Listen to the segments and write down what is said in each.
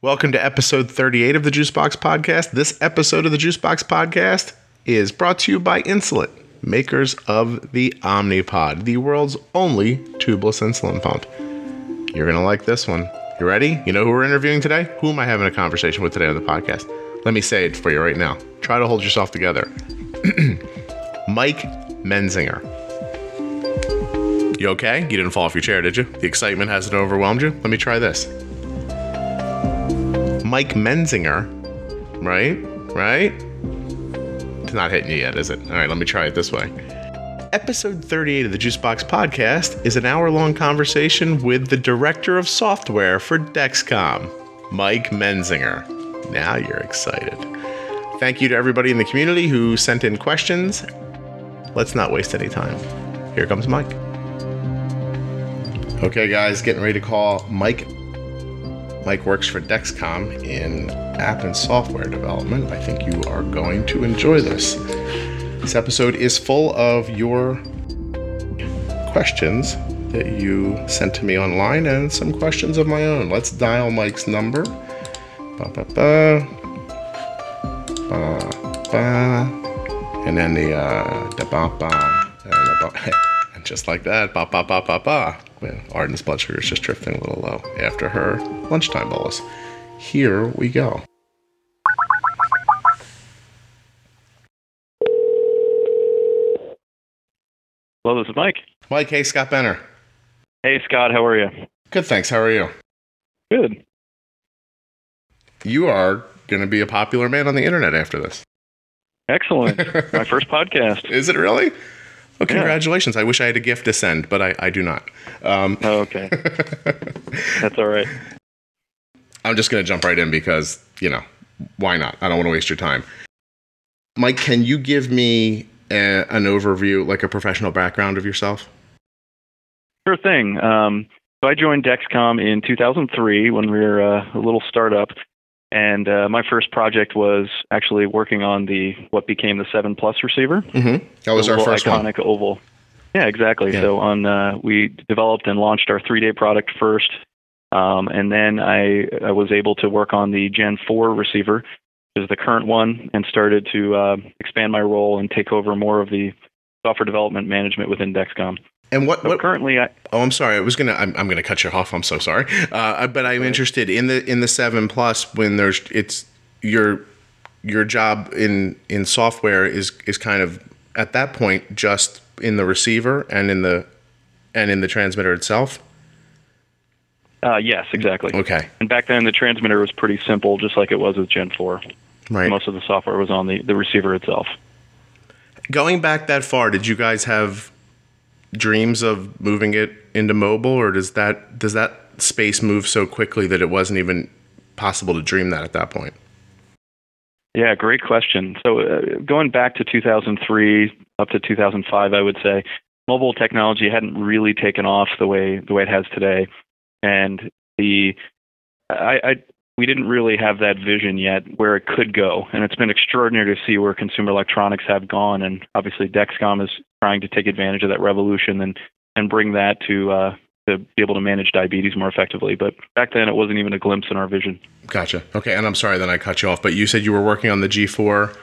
Welcome to episode 38 of the Juicebox Podcast. This episode of the Juicebox Podcast is brought to you by Insulet, makers of the Omnipod, the world's only tubeless insulin pump. You're going to like this one. You ready? You know who we're interviewing today? Who am I having a conversation with today on the podcast? Let me say it for you right now. Try to hold yourself together. Mike Menzinger. You okay? You didn't fall off your chair, did you? The excitement hasn't overwhelmed you? Let me try this. Mike Menzinger, right? Right? It's not hitting you yet, is it? All right, let me try it this way. Episode 38 of the Juicebox Podcast is an hour long conversation with the director of software for Dexcom, Mike Menzinger. Now you're excited. Thank you to everybody in the community who sent in questions. Let's not waste any time. Here comes Mike. Okay, guys, getting ready to call Mike Mike works for Dexcom in app and software development. I think you are going to enjoy this. This episode is full of your questions that you sent to me online and some questions of my own. Let's dial Mike's number. Ba, ba, ba. Ba, ba. And then the uh, ba, ba, and, the, ba, and just like that, ba ba ba ba ba. Well, Arden's blood sugar is just drifting a little low after her lunchtime bolus. Here we go. Hello, this is Mike. Mike, hey, Scott Benner. Hey, Scott, how are you? Good, thanks. How are you? Good. You are going to be a popular man on the internet after this. Excellent. My first podcast. Is it really? Well, congratulations. Yeah. I wish I had a gift to send, but I, I do not. Um, oh, okay. That's all right. I'm just going to jump right in because, you know, why not? I don't want to waste your time. Mike, can you give me a, an overview, like a professional background of yourself? Sure thing. Um, so I joined Dexcom in 2003 when we were uh, a little startup. And uh, my first project was actually working on the what became the Seven Plus receiver. Mm-hmm. That was our first iconic one. oval. Yeah, exactly. Yeah. So on uh, we developed and launched our three day product first, um, and then I, I, was able to work on the Gen 4 receiver, which is the current one, and started to uh, expand my role and take over more of the software development management within Dexcom. And what, so what currently? I, oh, I'm sorry. I was gonna. I'm, I'm gonna cut you off. I'm so sorry. Uh, but I'm interested in the in the seven plus when there's it's your your job in in software is is kind of at that point just in the receiver and in the and in the transmitter itself. Uh, yes, exactly. Okay. And back then, the transmitter was pretty simple, just like it was with Gen 4. Right. Most of the software was on the, the receiver itself. Going back that far, did you guys have dreams of moving it into mobile, or does that does that space move so quickly that it wasn't even possible to dream that at that point? Yeah, great question. So uh, going back to 2003 up to 2005, I would say mobile technology hadn't really taken off the way the way it has today, and the I, I we didn't really have that vision yet where it could go. And it's been extraordinary to see where consumer electronics have gone. And obviously, Dexcom is trying to take advantage of that revolution and, and bring that to, uh, to be able to manage diabetes more effectively. But back then, it wasn't even a glimpse in our vision. Gotcha. Okay. And I'm sorry that I cut you off, but you said you were working on the G4,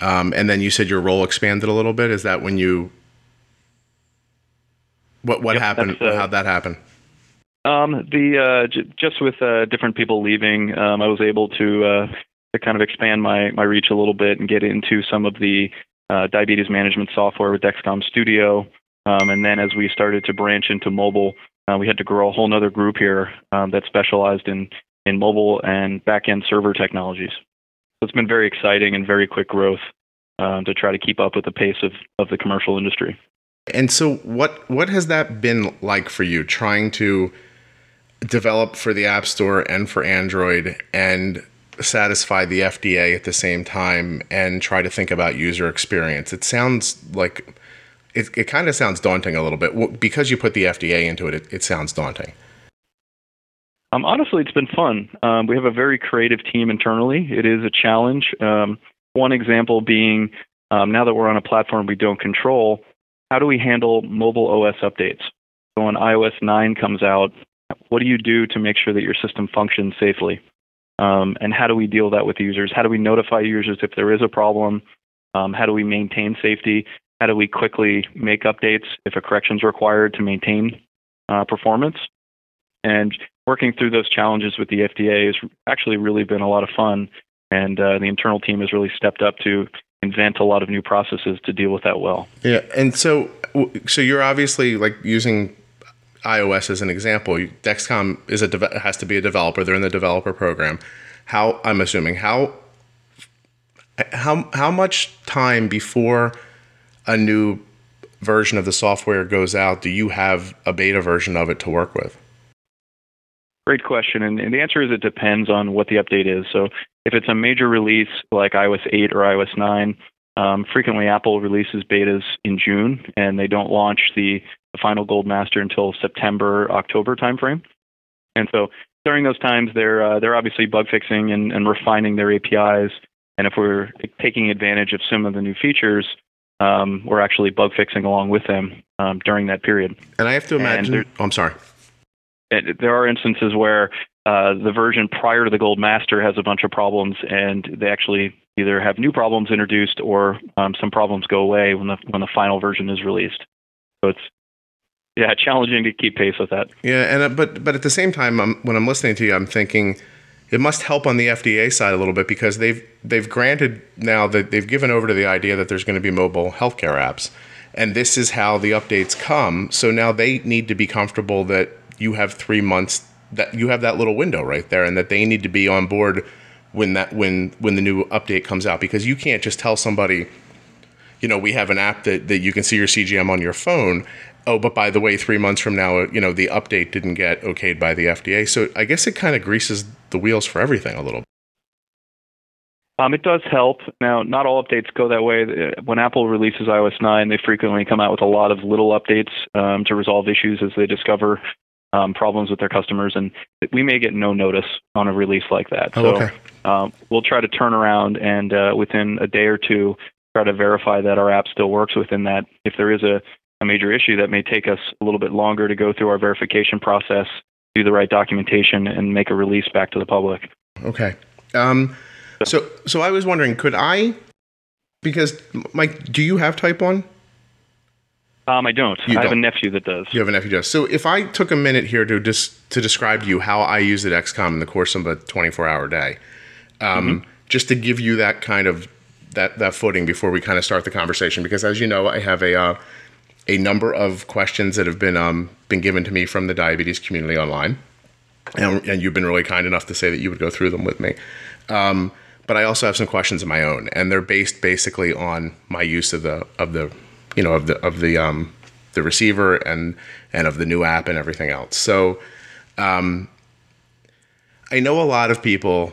um, and then you said your role expanded a little bit. Is that when you. What, what yep, happened? Uh, How'd that happen? Um, the uh, j- just with uh, different people leaving, um, I was able to uh, to kind of expand my my reach a little bit and get into some of the uh, diabetes management software with Dexcom Studio. Um, and then as we started to branch into mobile, uh, we had to grow a whole other group here um, that specialized in in mobile and back-end server technologies. So it's been very exciting and very quick growth um, to try to keep up with the pace of, of the commercial industry. And so, what what has that been like for you, trying to develop for the App Store and for Android and satisfy the FDA at the same time and try to think about user experience. It sounds like it, it kind of sounds daunting a little bit. Because you put the FDA into it, it, it sounds daunting. Um, honestly, it's been fun. Um, we have a very creative team internally. It is a challenge. Um, one example being um, now that we're on a platform we don't control, how do we handle mobile OS updates? So when iOS 9 comes out, what do you do to make sure that your system functions safely? Um, and how do we deal that with users? How do we notify users if there is a problem? Um, how do we maintain safety? How do we quickly make updates if a correction is required to maintain uh, performance? And working through those challenges with the FDA has actually really been a lot of fun. And uh, the internal team has really stepped up to invent a lot of new processes to deal with that well. Yeah, and so so you're obviously like using iOS as an example. Dexcom is a de- has to be a developer. They're in the developer program. How I'm assuming how how how much time before a new version of the software goes out do you have a beta version of it to work with? Great question, and, and the answer is it depends on what the update is. So if it's a major release like iOS 8 or iOS 9, um, frequently Apple releases betas in June, and they don't launch the, the final Gold Master until September October timeframe. And so during those times, they're uh, they're obviously bug fixing and, and refining their APIs. And if we're taking advantage of some of the new features, um, we're actually bug fixing along with them um, during that period. And I have to imagine. Oh, I'm sorry. There are instances where uh, the version prior to the Gold Master has a bunch of problems, and they actually either have new problems introduced or um, some problems go away when the when the final version is released. So it's yeah, challenging to keep pace with that. Yeah, and uh, but but at the same time, I'm, when I'm listening to you, I'm thinking it must help on the FDA side a little bit because they've they've granted now that they've given over to the idea that there's going to be mobile healthcare apps, and this is how the updates come. So now they need to be comfortable that you have three months that you have that little window right there, and that they need to be on board when that when when the new update comes out because you can't just tell somebody you know we have an app that, that you can see your cgm on your phone oh but by the way three months from now you know the update didn't get okayed by the fda so i guess it kind of greases the wheels for everything a little um, it does help. Now, not all updates go that way. When Apple releases iOS 9, they frequently come out with a lot of little updates um, to resolve issues as they discover um, problems with their customers, and we may get no notice on a release like that. Oh, so okay. um, we'll try to turn around and uh, within a day or two try to verify that our app still works within that. If there is a, a major issue, that may take us a little bit longer to go through our verification process, do the right documentation, and make a release back to the public. Okay. Um, so, so I was wondering, could I? Because, Mike, do you have Type One? Um, I don't. You I have don't. a nephew that does. You have a nephew does. So if I took a minute here to just to describe to you how I use the Dexcom in the course of a 24 hour day, um, just to give you that kind of that that footing before we kind of start the conversation, because as you know, I have a uh, a number of questions that have been um, been given to me from the diabetes community online, and, and you've been really kind enough to say that you would go through them with me. Um, but I also have some questions of my own, and they're based basically on my use of the of the you know of the of the um, the receiver and and of the new app and everything else. So um, I know a lot of people,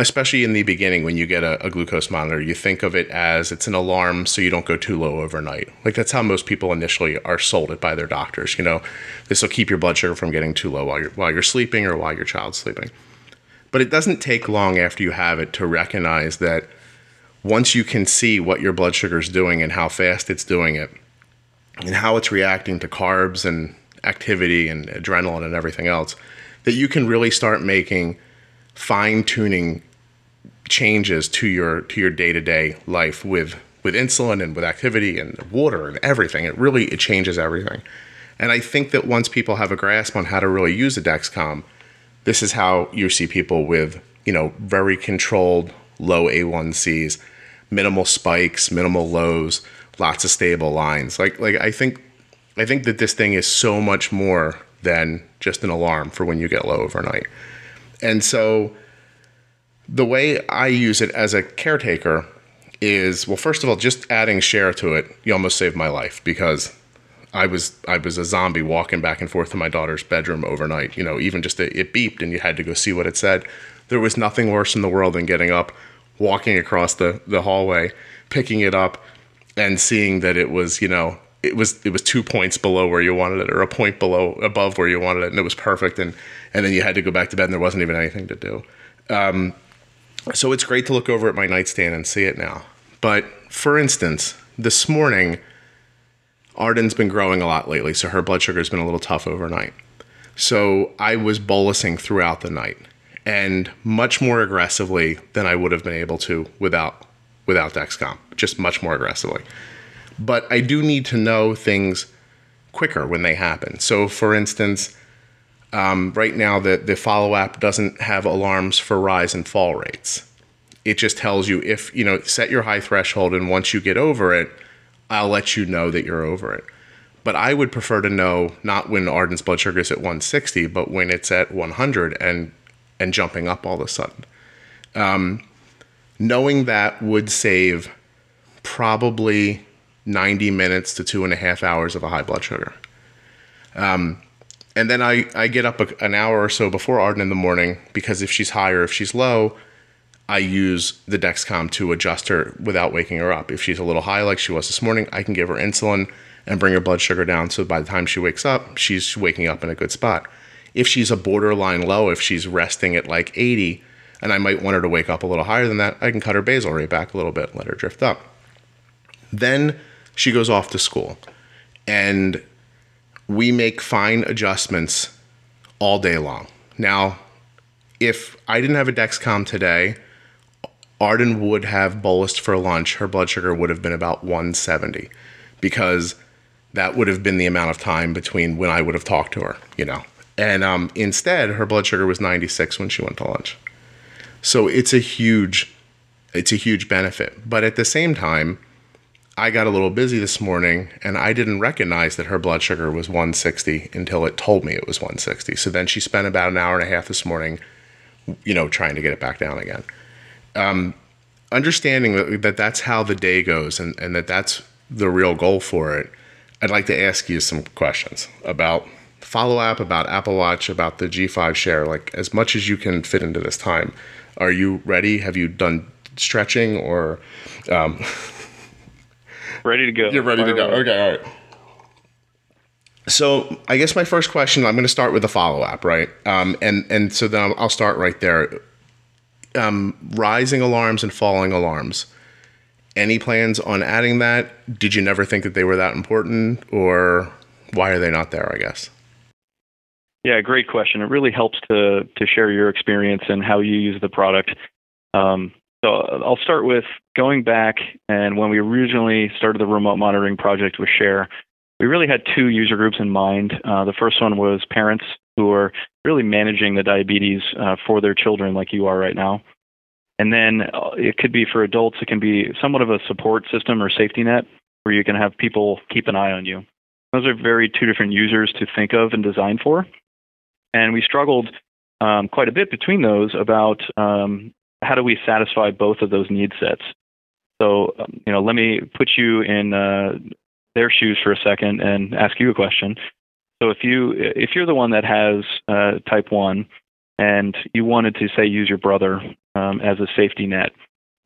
especially in the beginning when you get a, a glucose monitor, you think of it as it's an alarm so you don't go too low overnight. Like that's how most people initially are sold it by their doctors. You know, this will keep your blood sugar from getting too low while you're while you're sleeping or while your child's sleeping. But it doesn't take long after you have it to recognize that once you can see what your blood sugar is doing and how fast it's doing it and how it's reacting to carbs and activity and adrenaline and everything else, that you can really start making fine tuning changes to your to your day to day life with with insulin and with activity and water and everything. It really it changes everything. And I think that once people have a grasp on how to really use a Dexcom, this is how you see people with you know very controlled low A1Cs, minimal spikes, minimal lows, lots of stable lines. Like like I think I think that this thing is so much more than just an alarm for when you get low overnight. And so the way I use it as a caretaker is well first of all just adding share to it you almost saved my life because I was I was a zombie walking back and forth to my daughter's bedroom overnight you know even just it, it beeped and you had to go see what it said. There was nothing worse in the world than getting up walking across the the hallway picking it up and seeing that it was you know it was it was two points below where you wanted it or a point below above where you wanted it and it was perfect and and then you had to go back to bed and there wasn't even anything to do. Um, so it's great to look over at my nightstand and see it now but for instance this morning arden's been growing a lot lately so her blood sugar's been a little tough overnight so i was bolusing throughout the night and much more aggressively than I would have been able to without without Dexcom. Just much more aggressively. But I do need to know things quicker when they happen. So, for instance, um, right now the the follow app doesn't have alarms for rise and fall rates. It just tells you if you know set your high threshold, and once you get over it, I'll let you know that you're over it. But I would prefer to know not when Arden's blood sugar is at 160, but when it's at 100 and and jumping up all of a sudden. Um, knowing that would save probably 90 minutes to two and a half hours of a high blood sugar. Um, and then I, I get up a, an hour or so before Arden in the morning because if she's high or if she's low, I use the Dexcom to adjust her without waking her up. If she's a little high, like she was this morning, I can give her insulin and bring her blood sugar down so by the time she wakes up, she's waking up in a good spot if she's a borderline low, if she's resting at like 80, and I might want her to wake up a little higher than that, I can cut her basal rate back a little bit, and let her drift up. Then she goes off to school, and we make fine adjustments all day long. Now, if I didn't have a Dexcom today, Arden would have bolused for lunch. Her blood sugar would have been about 170 because that would have been the amount of time between when I would have talked to her, you know. And um, instead, her blood sugar was 96 when she went to lunch. So it's a huge, it's a huge benefit. But at the same time, I got a little busy this morning and I didn't recognize that her blood sugar was 160 until it told me it was 160. So then she spent about an hour and a half this morning, you know, trying to get it back down again. Um, understanding that, that that's how the day goes and, and that that's the real goal for it, I'd like to ask you some questions about follow up about Apple Watch, about the G5 share, like as much as you can fit into this time. Are you ready? Have you done stretching or? Um, ready to go. You're ready Fire to go. Away. Okay, all right. So I guess my first question, I'm going to start with the follow up, right? Um, and and so then I'll start right there. Um, rising alarms and falling alarms. Any plans on adding that? Did you never think that they were that important, or why are they not there? I guess. Yeah, great question. It really helps to to share your experience and how you use the product. Um, so I'll start with going back and when we originally started the remote monitoring project with Share, we really had two user groups in mind. Uh, the first one was parents who are really managing the diabetes uh, for their children, like you are right now. And then uh, it could be for adults, it can be somewhat of a support system or safety net where you can have people keep an eye on you. Those are very two different users to think of and design for. And we struggled um, quite a bit between those about um, how do we satisfy both of those need sets. So, um, you know, let me put you in uh, their shoes for a second and ask you a question. So, if you if you're the one that has uh, type one, and you wanted to say use your brother um, as a safety net,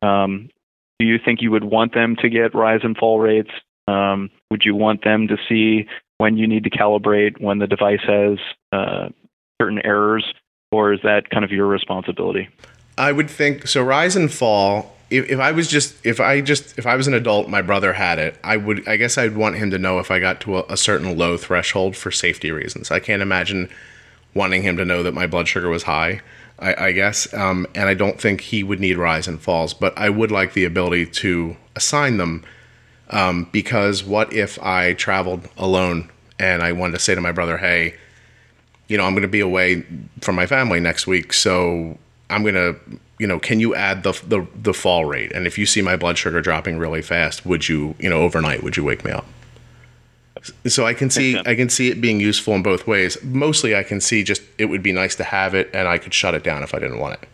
um, do you think you would want them to get rise and fall rates? Um, would you want them to see when you need to calibrate when the device has uh, certain errors, or is that kind of your responsibility? I would think so. Rise and fall. If, if I was just if I just if I was an adult, my brother had it. I would I guess I'd want him to know if I got to a, a certain low threshold for safety reasons. I can't imagine wanting him to know that my blood sugar was high. I, I guess, um, and I don't think he would need rise and falls, but I would like the ability to assign them um, because what if I traveled alone and I wanted to say to my brother, "Hey, you know, I'm going to be away from my family next week, so I'm going to, you know, can you add the, the the fall rate? And if you see my blood sugar dropping really fast, would you, you know, overnight, would you wake me up? So I can see I can see it being useful in both ways. Mostly, I can see just it would be nice to have it, and I could shut it down if I didn't want it.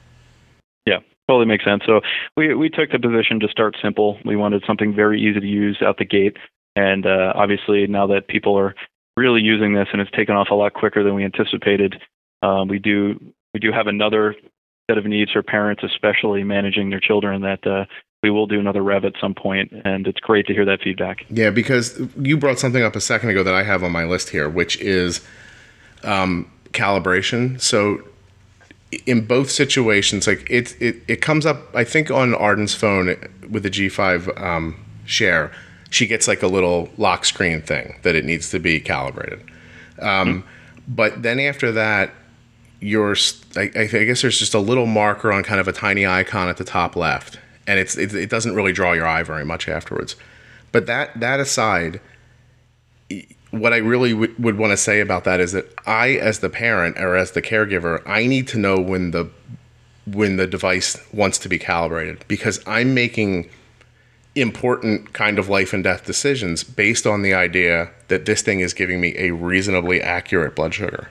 Yeah, totally makes sense. So we we took the position to start simple. We wanted something very easy to use out the gate, and uh, obviously now that people are really using this, and it's taken off a lot quicker than we anticipated. Um, we do we do have another set of needs for parents, especially managing their children. That uh, we will do another rev at some point, and it's great to hear that feedback. Yeah, because you brought something up a second ago that I have on my list here, which is um, calibration. So in both situations, like it, it it comes up, I think on Arden's phone with the G5 um, share she gets like a little lock screen thing that it needs to be calibrated. Um, mm-hmm. But then after that, your I, I guess there's just a little marker on kind of a tiny icon at the top left, and it's it, it doesn't really draw your eye very much afterwards. But that that aside, what I really w- would want to say about that is that I, as the parent or as the caregiver, I need to know when the when the device wants to be calibrated because I'm making important kind of life and death decisions based on the idea that this thing is giving me a reasonably accurate blood sugar.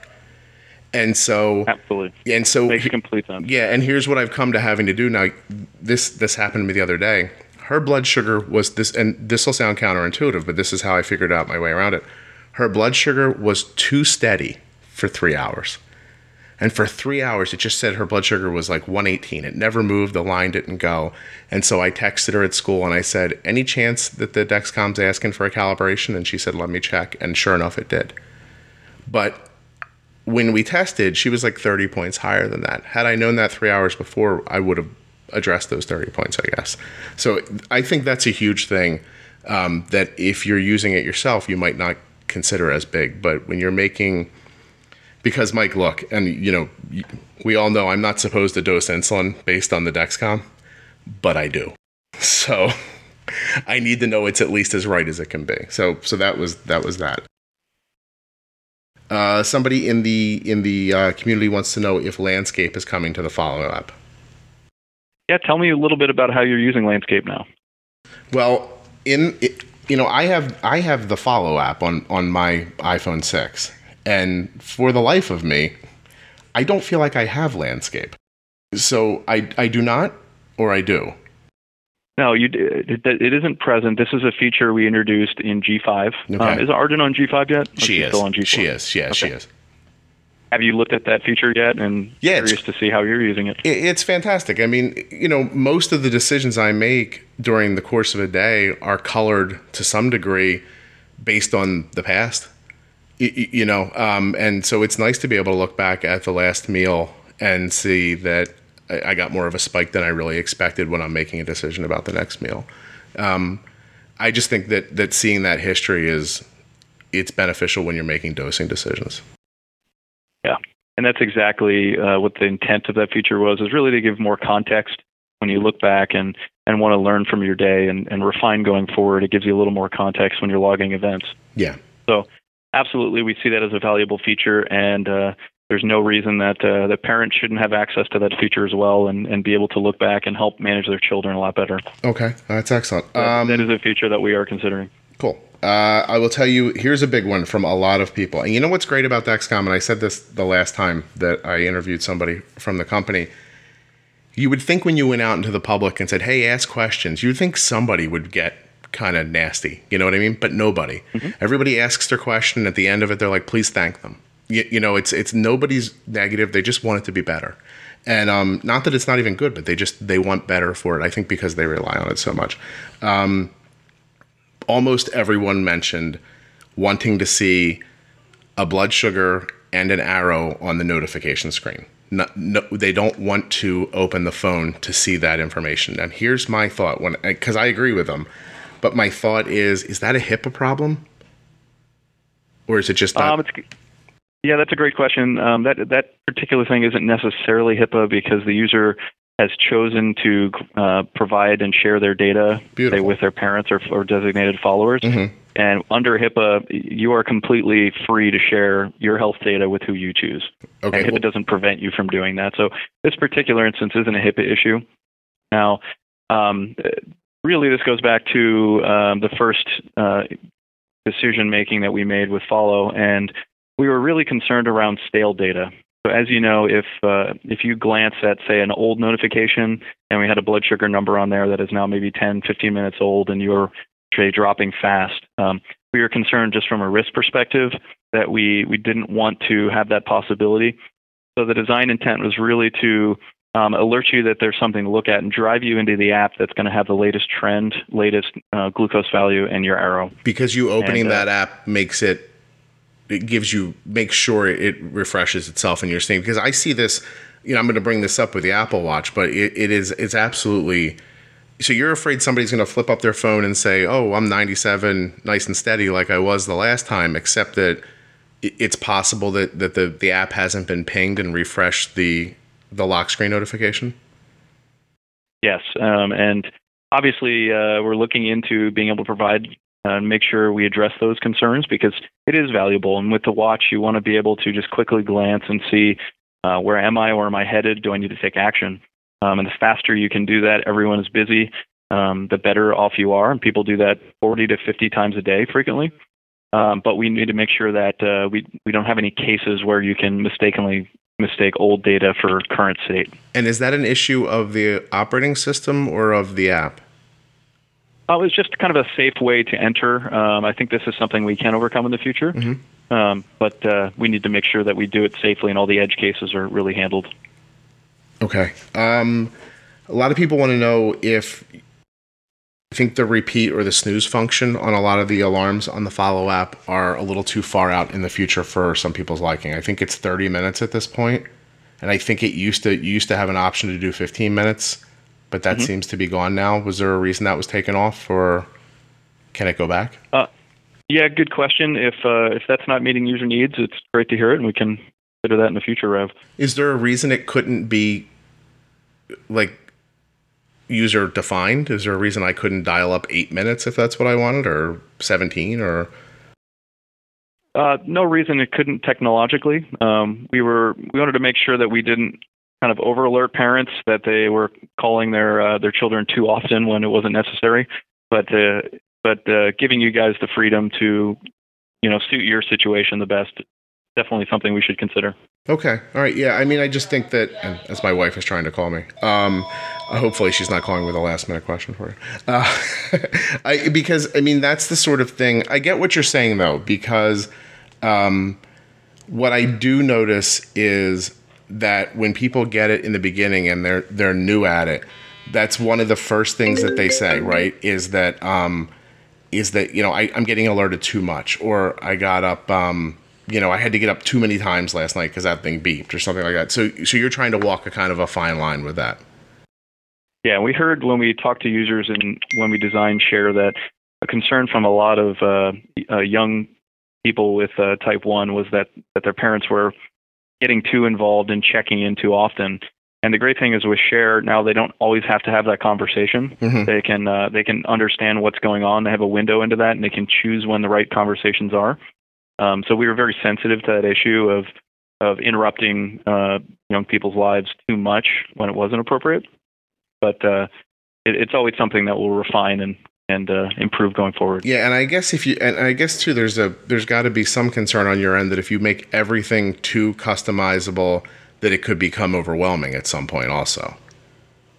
And so Absolutely. And so makes complete sense. Yeah, and here's what I've come to having to do now. This this happened to me the other day. Her blood sugar was this and this will sound counterintuitive, but this is how I figured out my way around it. Her blood sugar was too steady for 3 hours. And for three hours, it just said her blood sugar was like 118. It never moved. The line didn't go. And so I texted her at school and I said, Any chance that the Dexcom's asking for a calibration? And she said, Let me check. And sure enough, it did. But when we tested, she was like 30 points higher than that. Had I known that three hours before, I would have addressed those 30 points, I guess. So I think that's a huge thing um, that if you're using it yourself, you might not consider as big. But when you're making because Mike, look, and you know, we all know I'm not supposed to dose insulin based on the Dexcom, but I do. So I need to know it's at least as right as it can be. So so that was that was that. Uh, somebody in the in the uh, community wants to know if Landscape is coming to the follow up. Yeah, tell me a little bit about how you're using Landscape now. Well, in it, you know, I have I have the follow app on on my iPhone six, and for the life of me, I don't feel like I have landscape. So I, I do not, or I do. No, you, it, it isn't present. This is a feature we introduced in G5. Okay. Um, is Arden on G5 yet? She is. Still on G4? She is. Yeah, okay. she is. Have you looked at that feature yet? And yeah, curious to see how you're using it. It's fantastic. I mean, you know, most of the decisions I make during the course of a day are colored to some degree based on the past you know, um, and so it's nice to be able to look back at the last meal and see that I got more of a spike than I really expected when I'm making a decision about the next meal. Um, I just think that that seeing that history is it's beneficial when you're making dosing decisions. Yeah, and that's exactly uh, what the intent of that feature was: is really to give more context when you look back and and want to learn from your day and, and refine going forward. It gives you a little more context when you're logging events. Yeah. So absolutely, we see that as a valuable feature, and uh, there's no reason that uh, the parents shouldn't have access to that feature as well and, and be able to look back and help manage their children a lot better. Okay, that's excellent. Um, that is a feature that we are considering. Cool. Uh, I will tell you, here's a big one from a lot of people. And you know what's great about Dexcom, and I said this the last time that I interviewed somebody from the company. You would think when you went out into the public and said, hey, ask questions, you'd think somebody would get kind of nasty. You know what I mean? But nobody. Mm-hmm. Everybody asks their question. At the end of it, they're like, please thank them. You, you, know, it's it's nobody's negative. They just want it to be better. And um, not that it's not even good, but they just they want better for it. I think because they rely on it so much. Um, almost everyone mentioned wanting to see a blood sugar and an arrow on the notification screen. No, no, they don't want to open the phone to see that information. And here's my thought when because I agree with them. But my thought is, is that a HIPAA problem, or is it just not? Um, yeah, that's a great question. Um, that that particular thing isn't necessarily HIPAA because the user has chosen to uh, provide and share their data say, with their parents or, or designated followers. Mm-hmm. And under HIPAA, you are completely free to share your health data with who you choose. Okay, and HIPAA well, doesn't prevent you from doing that. So this particular instance isn't a HIPAA issue. Now, um, really this goes back to um, the first uh, decision making that we made with Follow, and we were really concerned around stale data. So as you know, if uh, if you glance at say an old notification and we had a blood sugar number on there that is now maybe 10, 15 minutes old, and you're say dropping fast, um, we were concerned just from a risk perspective that we we didn't want to have that possibility. So the design intent was really to um, alert you that there's something to look at and drive you into the app that's going to have the latest trend, latest uh, glucose value, and your arrow. Because you opening and, uh, that app makes it, it gives you, make sure it refreshes itself in your state. Because I see this, you know, I'm going to bring this up with the Apple Watch, but it, it is, it's absolutely. So you're afraid somebody's going to flip up their phone and say, "Oh, I'm 97, nice and steady, like I was the last time," except that it's possible that, that the, the app hasn't been pinged and refreshed the the lock screen notification? Yes, um, and obviously uh, we're looking into being able to provide and uh, make sure we address those concerns because it is valuable. And with the watch, you want to be able to just quickly glance and see uh, where am I, where am I headed? Do I need to take action? Um, and the faster you can do that, everyone is busy, um, the better off you are. And people do that 40 to 50 times a day frequently. Um, but we need to make sure that uh, we we don't have any cases where you can mistakenly mistake old data for current state. And is that an issue of the operating system or of the app? Oh, it's just kind of a safe way to enter. Um, I think this is something we can overcome in the future, mm-hmm. um, but uh, we need to make sure that we do it safely and all the edge cases are really handled. Okay. Um, a lot of people want to know if I think the repeat or the snooze function on a lot of the alarms on the follow app are a little too far out in the future for some people's liking. I think it's 30 minutes at this point, and I think it used to used to have an option to do 15 minutes, but that mm-hmm. seems to be gone now. Was there a reason that was taken off, or can it go back? Uh, yeah, good question. If uh, if that's not meeting user needs, it's great to hear it, and we can consider that in the future, Rev. Is there a reason it couldn't be like user defined? Is there a reason I couldn't dial up eight minutes if that's what I wanted, or seventeen, or? Uh, no reason it couldn't technologically. Um, we were we wanted to make sure that we didn't kind of over alert parents that they were calling their uh, their children too often when it wasn't necessary. But uh, but uh, giving you guys the freedom to you know suit your situation the best definitely something we should consider. Okay. All right. Yeah. I mean, I just think that, as my wife is trying to call me, um, hopefully she's not calling with a last minute question for you. Uh, I, because, I mean, that's the sort of thing. I get what you're saying, though, because um, what I do notice is that when people get it in the beginning and they're they're new at it, that's one of the first things that they say, right? Is that um, is that you know I, am getting alerted too much, or I got up um, you know, I had to get up too many times last night because that thing beeped or something like that. So, so you're trying to walk a kind of a fine line with that. Yeah, we heard when we talked to users and when we designed Share that a concern from a lot of uh, uh, young people with uh, Type One was that that their parents were getting too involved and checking in too often. And the great thing is with Share now they don't always have to have that conversation. Mm-hmm. They can uh, they can understand what's going on. They have a window into that, and they can choose when the right conversations are. Um, so we were very sensitive to that issue of of interrupting uh, young people's lives too much when it wasn't appropriate. But uh, it, it's always something that we'll refine and and uh, improve going forward. Yeah, and I guess if you and I guess too, there's a there's got to be some concern on your end that if you make everything too customizable, that it could become overwhelming at some point, also.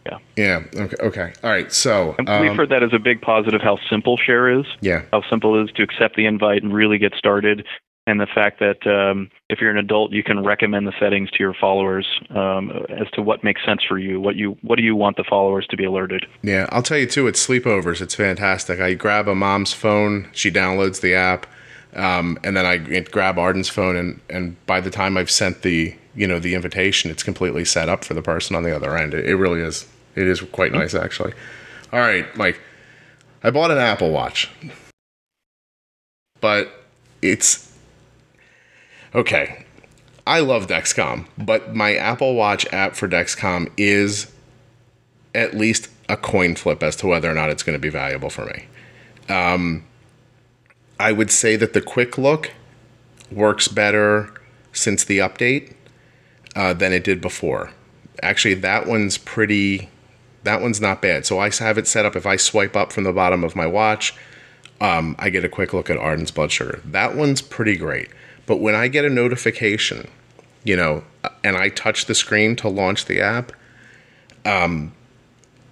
Yeah. Yeah. Okay. Okay. All right. So um, we've heard that as a big positive. How simple share is. Yeah. How simple it is to accept the invite and really get started, and the fact that um, if you're an adult, you can recommend the settings to your followers um, as to what makes sense for you. What you what do you want the followers to be alerted? Yeah. I'll tell you too. It's sleepovers. It's fantastic. I grab a mom's phone. She downloads the app. Um, and then I grab Arden's phone, and, and by the time I've sent the you know the invitation, it's completely set up for the person on the other end. It, it really is it is quite nice, actually. All right, Mike. I bought an Apple Watch, but it's okay. I love Dexcom, but my Apple Watch app for Dexcom is at least a coin flip as to whether or not it's going to be valuable for me. Um, I would say that the quick look works better since the update uh, than it did before. Actually, that one's pretty that one's not bad. So I have it set up. If I swipe up from the bottom of my watch, um, I get a quick look at Arden's blood sugar. That one's pretty great. But when I get a notification, you know, and I touch the screen to launch the app, um,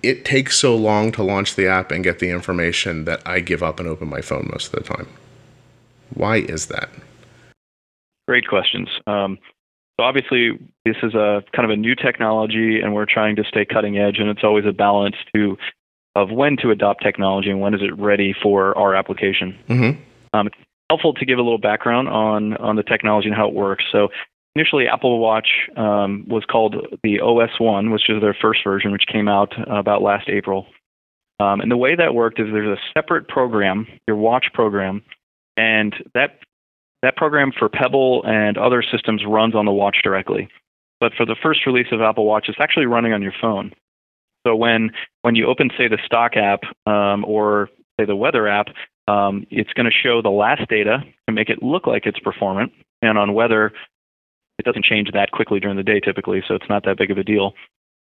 it takes so long to launch the app and get the information that I give up and open my phone most of the time. Why is that? Great questions. Um, so obviously, this is a kind of a new technology, and we're trying to stay cutting edge. And it's always a balance to of when to adopt technology and when is it ready for our application. Mm-hmm. Um, helpful to give a little background on on the technology and how it works. So initially, Apple Watch um, was called the OS One, which is their first version, which came out about last April. Um, and the way that worked is there's a separate program, your watch program, and that that program for Pebble and other systems runs on the watch directly. But for the first release of Apple Watch, it's actually running on your phone. So when when you open, say, the stock app um, or say the weather app, um, it's going to show the last data to make it look like it's performant. And on weather, it doesn't change that quickly during the day typically, so it's not that big of a deal.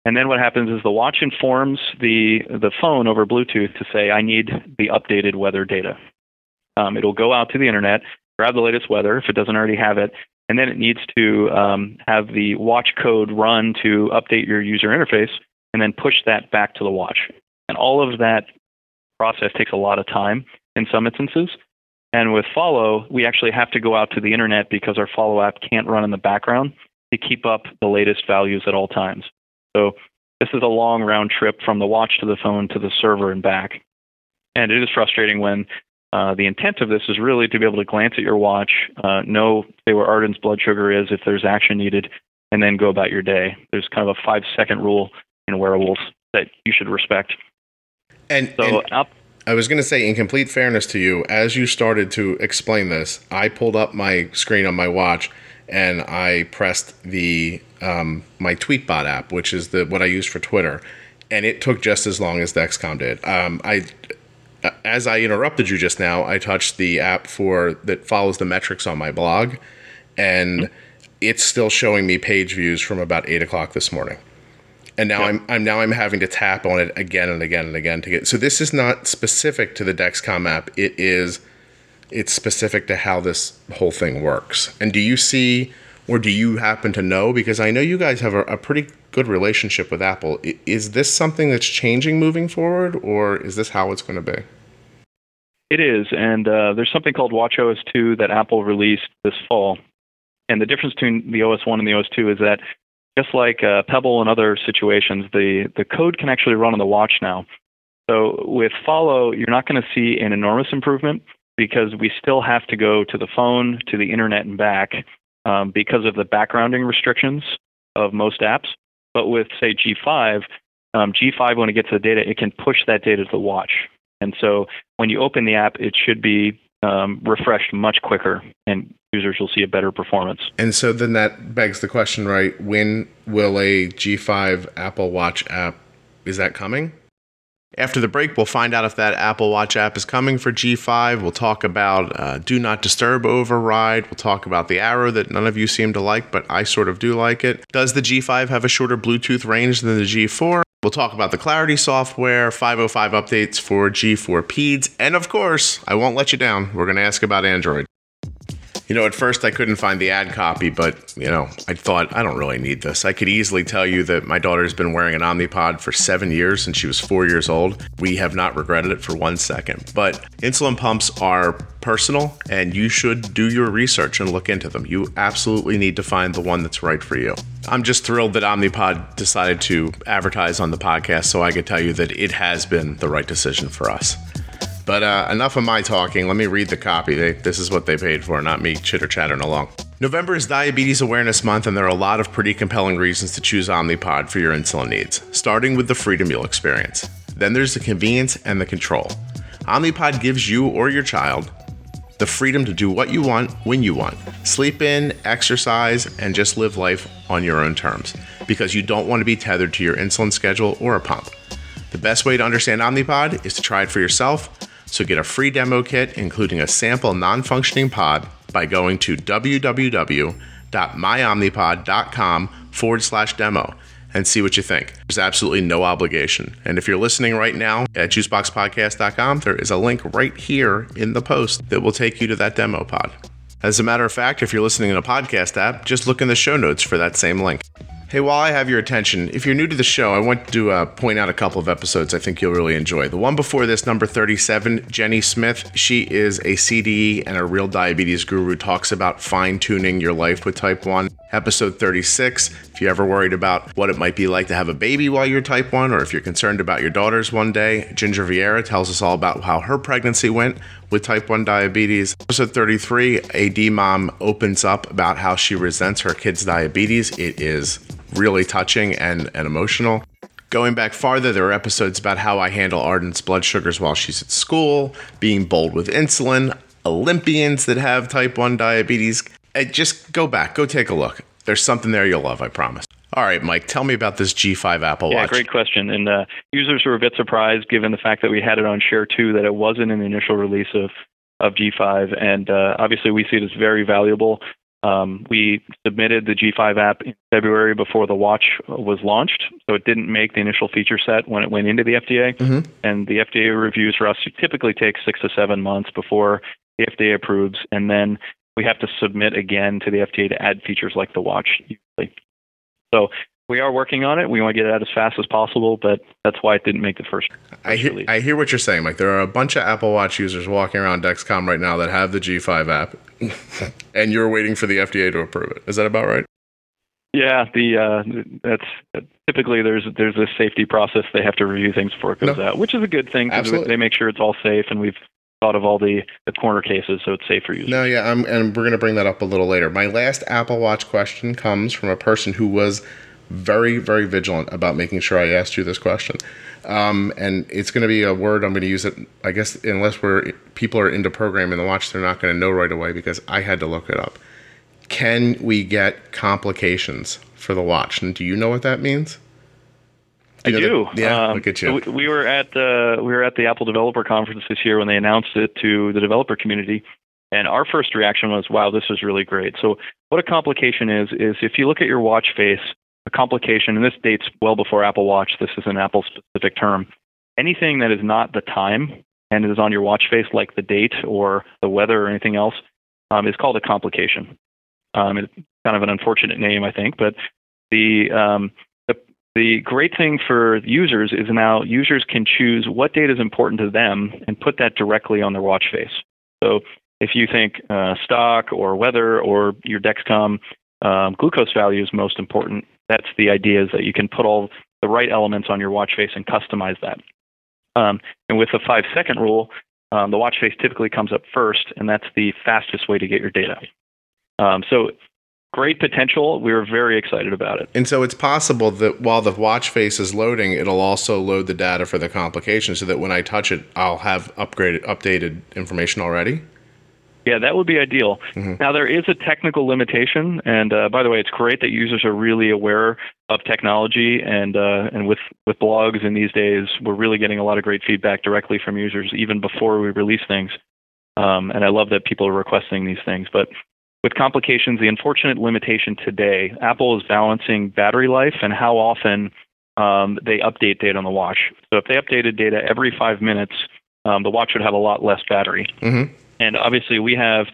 And then what happens is the watch informs the the phone over Bluetooth to say, I need the updated weather data. Um, it'll go out to the internet, grab the latest weather if it doesn't already have it, and then it needs to um, have the watch code run to update your user interface, and then push that back to the watch. And all of that process takes a lot of time in some instances. And with Follow, we actually have to go out to the internet because our Follow app can't run in the background to keep up the latest values at all times. So this is a long round trip from the watch to the phone to the server and back. And it is frustrating when uh, the intent of this is really to be able to glance at your watch, uh, know say where Arden's blood sugar is if there's action needed, and then go about your day. There's kind of a five second rule in wearables that you should respect. And, so and I was going to say, in complete fairness to you, as you started to explain this, I pulled up my screen on my watch and I pressed the um, my Tweetbot app, which is the what I use for Twitter, and it took just as long as Dexcom did. Um, I as I interrupted you just now, I touched the app for that follows the metrics on my blog, and it's still showing me page views from about eight o'clock this morning and now I'm I'm now I'm having to tap on it again and again and again to get. So this is not specific to the Dexcom app. It is it's specific to how this whole thing works. And do you see or do you happen to know because I know you guys have a, a pretty good relationship with Apple. Is this something that's changing moving forward or is this how it's going to be? It is, and uh, there's something called WatchOS 2 that Apple released this fall. And the difference between the OS 1 and the OS 2 is that just like uh, Pebble and other situations, the, the code can actually run on the watch now. So with Follow, you're not going to see an enormous improvement because we still have to go to the phone, to the internet, and back um, because of the backgrounding restrictions of most apps. But with, say, G5, um, G5, when it gets the data, it can push that data to the watch. And so when you open the app, it should be um, refreshed much quicker, and users will see a better performance. And so then that begs the question, right? When will a G5 Apple Watch app is that coming? After the break, we'll find out if that Apple Watch app is coming for G5. We'll talk about uh, Do Not Disturb override. We'll talk about the Arrow that none of you seem to like, but I sort of do like it. Does the G5 have a shorter Bluetooth range than the G4? We'll talk about the Clarity software, 505 updates for G4 PEDS, and of course, I won't let you down. We're going to ask about Android. You know, at first I couldn't find the ad copy, but, you know, I thought, I don't really need this. I could easily tell you that my daughter's been wearing an Omnipod for seven years since she was four years old. We have not regretted it for one second. But insulin pumps are personal, and you should do your research and look into them. You absolutely need to find the one that's right for you. I'm just thrilled that Omnipod decided to advertise on the podcast so I could tell you that it has been the right decision for us. But uh, enough of my talking. Let me read the copy. They, this is what they paid for, not me chitter chattering along. November is Diabetes Awareness Month, and there are a lot of pretty compelling reasons to choose Omnipod for your insulin needs, starting with the freedom you'll experience. Then there's the convenience and the control. Omnipod gives you or your child the freedom to do what you want when you want. Sleep in, exercise, and just live life on your own terms because you don't want to be tethered to your insulin schedule or a pump. The best way to understand Omnipod is to try it for yourself so get a free demo kit, including a sample non-functioning pod, by going to www.myomnipod.com forward slash demo and see what you think. There's absolutely no obligation. And if you're listening right now at juiceboxpodcast.com, there is a link right here in the post that will take you to that demo pod. As a matter of fact, if you're listening in a podcast app, just look in the show notes for that same link. Hey, while I have your attention, if you're new to the show, I want to uh, point out a couple of episodes I think you'll really enjoy. The one before this, number 37, Jenny Smith, she is a CDE and a real diabetes guru, talks about fine tuning your life with type 1. Episode 36, if you're ever worried about what it might be like to have a baby while you're type 1, or if you're concerned about your daughters one day, Ginger Vieira tells us all about how her pregnancy went with type 1 diabetes. Episode 33, AD mom opens up about how she resents her kids' diabetes. It is really touching and, and emotional. Going back farther, there are episodes about how I handle Arden's blood sugars while she's at school, being bold with insulin, Olympians that have type 1 diabetes. Uh, just go back, go take a look. There's something there you'll love, I promise. All right, Mike, tell me about this G5 Apple yeah, Watch. Yeah, great question. And uh, users were a bit surprised given the fact that we had it on Share 2 that it wasn't an initial release of, of G5. And uh, obviously, we see it as very valuable. Um, we submitted the G5 app in February before the watch was launched, so it didn't make the initial feature set when it went into the FDA. Mhm. And the FDA reviews for us typically take six to seven months before the FDA approves, and then we have to submit again to the FDA to add features like the watch. Usually, so we are working on it. We want to get it out as fast as possible, but that's why it didn't make the first. I hear, release. I hear what you're saying, Mike. There are a bunch of Apple Watch users walking around Dexcom right now that have the G5 app, and you're waiting for the FDA to approve it. Is that about right? Yeah, the uh, that's typically there's there's a safety process. They have to review things before it goes No. out, which is a good thing because they make sure it's all safe, and we've thought of all the, the corner cases so it's safe for users. No, yeah, I'm, and we're going to bring that up a little later. My last Apple Watch question comes from a person who was very, very vigilant about making sure I asked you this question. Um, and it's going to be a word I'm going to use it. I guess unless we're people are into programming the watch, they're not going to know right away because I had to look it up. Can we get complications for the watch? And do you know what that means? I you know do. that- yeah, Um, look at you. We, we were at the we were at the Apple Developer Conference this year when they announced it to the developer community, and our first reaction was, "Wow, this is really great." So, what a complication is is if you look at your watch face, a complication, and this dates well before Apple Watch. This is an Apple specific term. Anything that is not the time and is on your watch face, like the date or the weather or anything else, um, is called a complication. Um, it's kind of an unfortunate name, I think, but the um, the great thing for users is now users can choose what data is important to them and put that directly on their watch face. So if you think uh, stock or weather or your Dexcom um, glucose value is most important, that's the idea is that you can put all the right elements on your watch face and customize that. Um, and with the five second rule, um, the watch face typically comes up first, and that's the fastest way to get your data. Um, so great potential. We were very excited about it. And so it's possible that while the watch face is loading, it'll also load the data for the complication so that when I touch it, I'll have upgraded, updated information already. Yeah, that would be ideal. Now, there is a technical limitation, and uh, by the way, it's great that users are really aware of technology, and uh, and with with blogs in these days, we're really getting a lot of great feedback directly from users even before we release things. Um, and I love that people are requesting these things. But with complications, the unfortunate limitation today, Apple is balancing battery life and how often um, they update data on the watch. So if they updated data every five minutes, um, the watch would have a lot less battery. Mm-hmm. And obviously, we have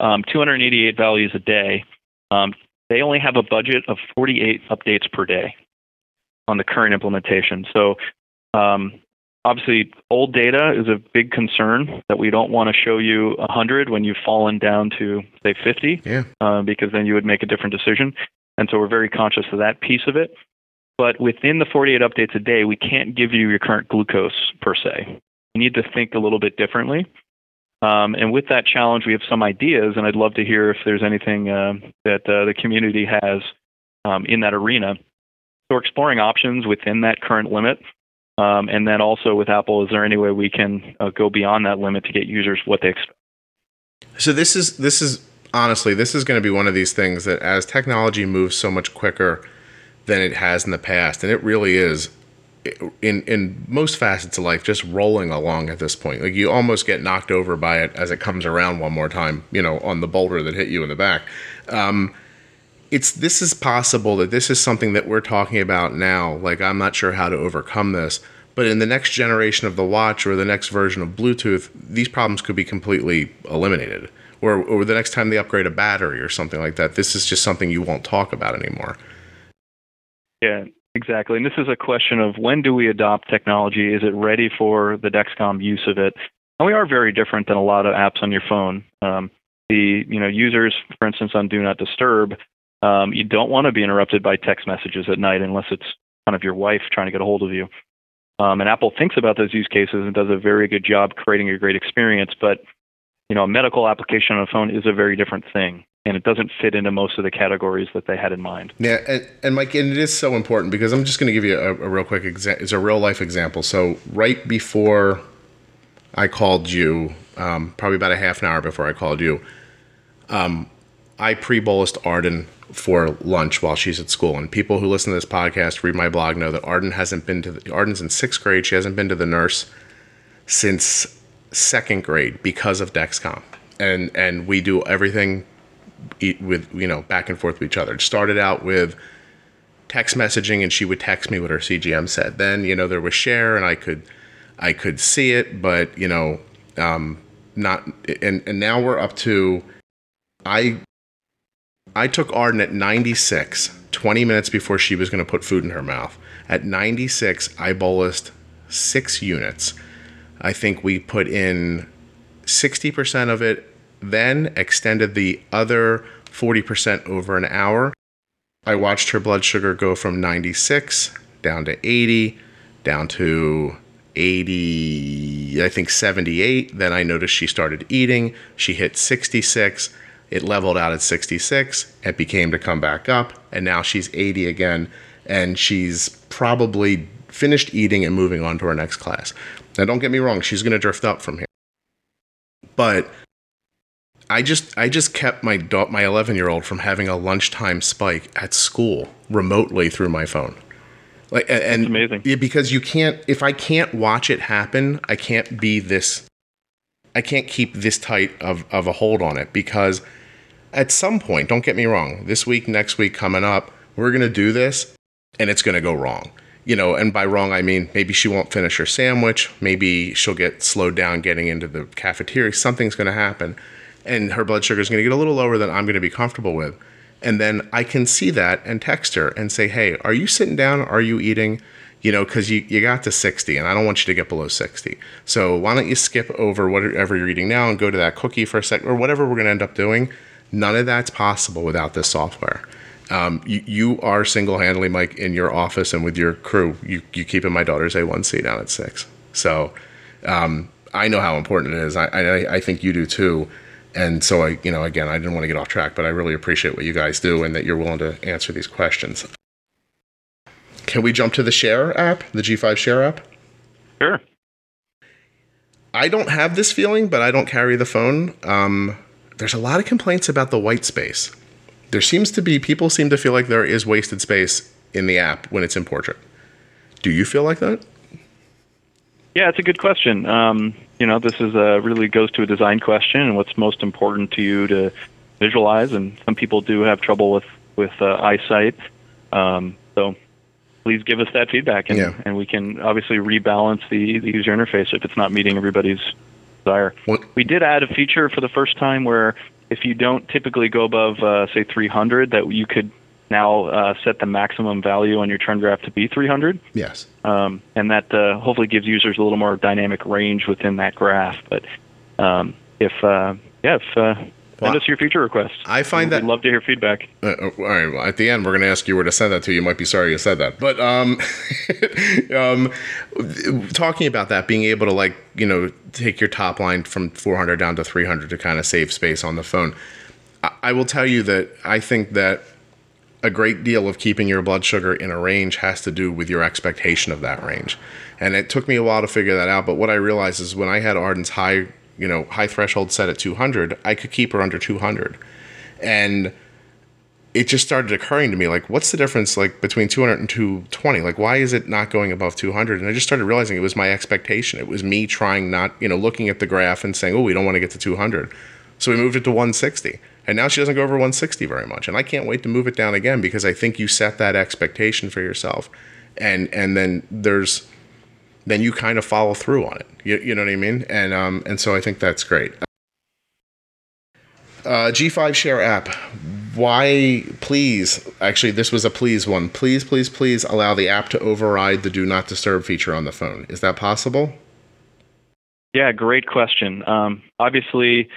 um, 288 values a day. Um, they only have a budget of 48 updates per day on the current implementation. So, um, obviously, old data is a big concern that we don't want to show you 100 when you've fallen down to, say, 50, Yeah. uh, because then you would make a different decision. And so, we're very conscious of that piece of it. But within the 48 updates a day, we can't give you your current glucose per se. You need to think a little bit differently. Um, and with that challenge, we have some ideas, and I'd love to hear if there's anything uh, that uh, the community has um, in that arena. So we're exploring options within that current limit. Um, and then also with Apple, is there any way we can uh, go beyond that limit to get users what they expect? So this is this is honestly this is going to be one of these things that as technology moves so much quicker than it has in the past, and it really is in in most facets of life just rolling along at this point. Like you almost get knocked over by it as it comes around one more time, you know, on the boulder that hit you in the back. Um, it's this is possible that this is something that we're talking about now. Like I'm not sure how to overcome this, but in the next generation of the watch or the next version of Bluetooth, these problems could be completely eliminated. Or, or the next time they upgrade a battery or something like that, this is just something you won't talk about anymore. Yeah, exactly. And this is a question of when do we adopt technology? Is it ready for the Dexcom use of it? And we are very different than a lot of apps on your phone. Um, the you know users, for instance, on Do Not Disturb, um, you don't want to be interrupted by text messages at night unless it's kind of your wife trying to get a hold of you. Um, and Apple thinks about those use cases and does a very good job creating a great experience. But you know, a medical application on a phone is a very different thing, and it doesn't fit into most of the categories that they had in mind. Yeah, and, and Mike, and it is so important because I'm just going to give you a, a real quick example. It's a real life example. So right before I called you um, probably about a half an hour before I called you. Um, I pre-bolused Arden for lunch while she's at school, and people who listen to this podcast, read my blog, know that Arden hasn't been to the, Arden's in sixth grade. She hasn't been to the nurse since second grade because of Dexcom, and and we do everything with you know back and forth with each other. It started out with text messaging, and she would text me what her CGM said. Then you know there was share, and I could I could see it, but you know um, not. And and now we're up to I I took Arden at 96, 20 minutes before she was going to put food in her mouth. At 96, I bolused six units. I think we put in 60% of it, then extended the other 40% over an hour. I watched her blood sugar go from 96 down to 80, down to 80, I think 78. Then I noticed she started eating. She hit 66. It leveled out at 66. It became to come back up. And now she's 80 again. And she's probably finished eating and moving on to her next class. Now, don't get me wrong, she's going to drift up from here. But I just I just kept my my 11 year old from having a lunchtime spike at school remotely through my phone. Like and That's amazing. Because you can't if I can't watch it happen, I can't be this I can't keep this tight of, of a hold on it because at some point, don't get me wrong, this week, next week coming up, we're gonna do this and it's gonna go wrong you know, and by wrong, I mean maybe she won't finish her sandwich. Maybe she'll get slowed down getting into the cafeteria. Something's going to happen. And her blood sugar is going to get a little lower than I'm going to be comfortable with. And then I can see that and text her and say, hey, are you sitting down? Are you eating? You know, because you, you got to 60 and I don't want you to get below 60. So why don't you skip over whatever you're eating now and go to that cookie for a second or whatever we're going to end up doing? None of that's possible without this software. Um, you, you are single handedly, Mike, in your office and with your crew. You, you keeping my daughter's A1C down at six. So um, I know how important it is. I, I, I think you do too. And so I, you know, again, I didn't want to get off track, but I really appreciate what you guys do and that you're willing to answer these questions. Can we jump to the Share app, the G5 Share app? Sure. I don't have this feeling, but I don't carry the phone. Um, there's a lot of complaints about the white space there seems to be people seem to feel like there is wasted space in the app when it's in portrait. Do you feel like that? Yeah, it's a good question. Um, you know, this is a, really goes to a design question and what's most important to you to visualize. And some people do have trouble with with uh, eyesight. Um, so please give us that feedback, and, yeah. and we can obviously rebalance the, the user interface if it's not meeting everybody's desire. What? We did add a feature for the first time where if you don't typically go above, uh, say, 300, that you could now uh, set the maximum value on your trend graph to be 300. Yes. Um, and that uh, hopefully gives users a little more dynamic range within that graph. But um, if, uh, yeah, if uh, Send us your feature requests. I find We'd that. love to hear feedback. Uh, uh, all right. Well, at the end, we're going to ask you where to send that to. You might be sorry you said that, but um, um, talking about that, being able to like you know take your top line from 400 down to 300 to kind of save space on the phone. I, I will tell you that I think that a great deal of keeping your blood sugar in a range has to do with your expectation of that range. And it took me a while to figure that out. But what I realized is when I had Arden's high you know high threshold set at 200 i could keep her under 200 and it just started occurring to me like what's the difference like between 200 and 220 like why is it not going above 200 and i just started realizing it was my expectation. It was me trying not you know looking at the graph and saying oh we don't want to get to 200 so we moved it to 160 and now she doesn't go over 160 very much. And i can't wait to move it down again because i think you set that expectation for yourself. And and then there's then you kind of follow through on it. You, you know what I mean? And um, and so I think that's great. Uh, G5 Share app. Why, please? Actually, this was a please one. Please, please, please allow the app to override the Do Not Disturb feature on the phone. Is that possible? Yeah, great question. Um, obviously,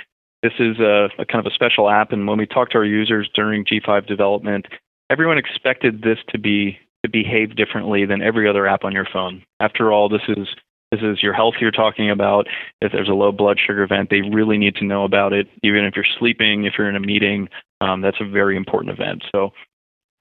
this is a, a, kind of a special app, and when we talked to our users during G5 development, everyone expected this to be to behave differently than every other app on your phone. After all, this is this is your health you're talking about. If there's a low blood sugar event, they really need to know about it. Even if you're sleeping, if you're in a meeting, um, that's a very important event. So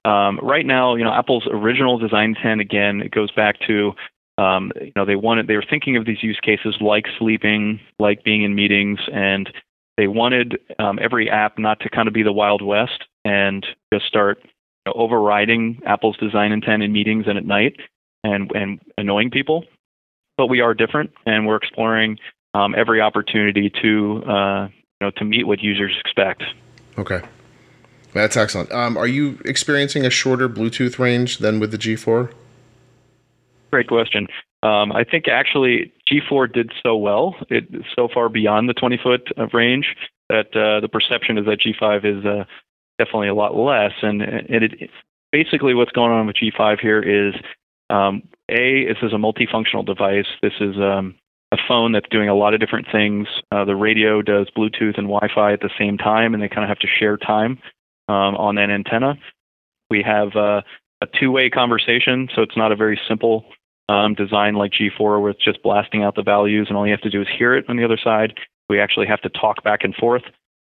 um, right now, you know, Apple's original design intent again, it goes back to um, you know, they wanted they were thinking of these use cases like sleeping, like being in meetings, and they wanted um, every app not to kind of be the Wild West and just start know, overriding Apple's design intent in meetings and at night and and annoying people. But we are different, and we're exploring um, every opportunity to uh, you know to meet what users expect. Okay. That's excellent. Um, are you experiencing a shorter Bluetooth range than with the G4? Great question. Um, I think actually G4 did so well, it so far beyond the 20 foot range that uh, the perception is that G5 is uh, definitely a lot less. And, and it, basically what's going on with G5 here is um, a this is a multifunctional device. This is um, a phone that's doing a lot of different things. Uh, the radio does Bluetooth and Wi-Fi at the same time, and they kind of have to share time um, on that antenna. We have uh, a two-way conversation, so it's not a very simple um, design like G4 where it's just blasting out the values and all you have to do is hear it on the other side. We actually have to talk back and forth.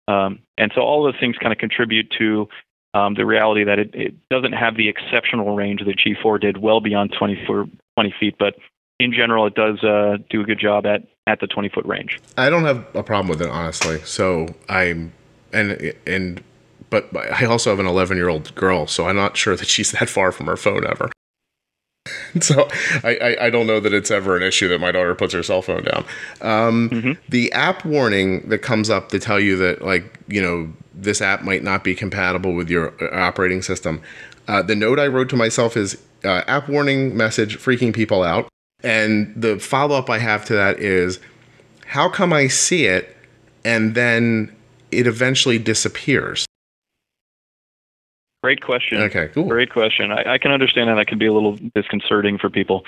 Um, and so all those things kind of contribute to um, the reality that it, it, doesn't have the exceptional range that G4 did well beyond 20, 20 feet, but in general, it does uh, do a good job at, at the 20 foot range. I don't have a problem with it, honestly. So I'm, and, and, but I also have an 11 year old girl, so I'm not sure that she's that far from her phone ever. so I, I, I, don't know that it's ever an issue that my daughter puts her cell phone down. Um, mm-hmm. The app warning that comes up to tell you that, like, you know, this app might not be compatible with your uh, operating system. Uh, the note I wrote to myself is uh, app warning message freaking people out. And the follow up I have to that is how come I see it and then it eventually disappears? Great question. Okay, cool. Great question. I, I can understand that that can be a little disconcerting for people.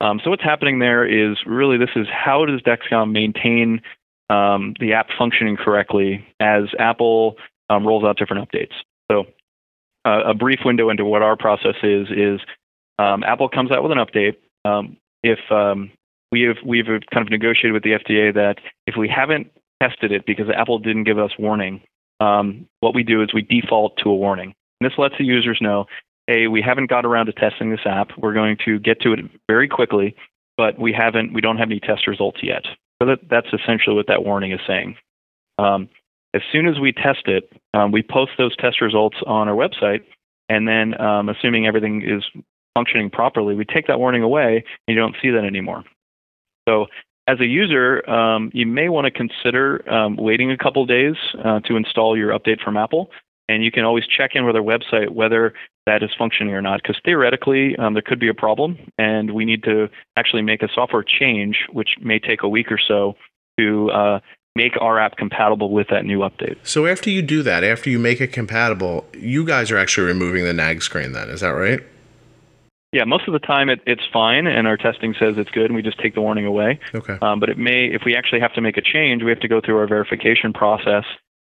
Um, so what's happening there is really this is how does Dexcom maintain um, the app functioning correctly as Apple um, rolls out different updates. So uh, a brief window into what our process is is um, Apple comes out with an update. Um, if um, we have we've kind of negotiated with the FDA that if we haven't tested it because Apple didn't give us warning, what we do is we default to a warning. This lets the users know, hey, we haven't got around to testing this app. We're going to get to it very quickly, but we haven't, we don't have any test results yet. So that, that's essentially what that warning is saying. Um, as soon as we test it, um, we post those test results on our website, and then um, assuming everything is functioning properly, we take that warning away, and you don't see that anymore. So as a user, um, you may want to consider um, waiting a couple days uh, to install your update from Apple and you can always check in with our website whether that is functioning or not because theoretically um, there could be a problem and we need to actually make a software change which may take a week or so to uh, make our app compatible with that new update so after you do that after you make it compatible you guys are actually removing the nag screen then is that right yeah, most of the time it, it's fine, and our testing says it's good, and we just take the warning away. Okay. Um, but it may, if we actually have to make a change, we have to go through our verification process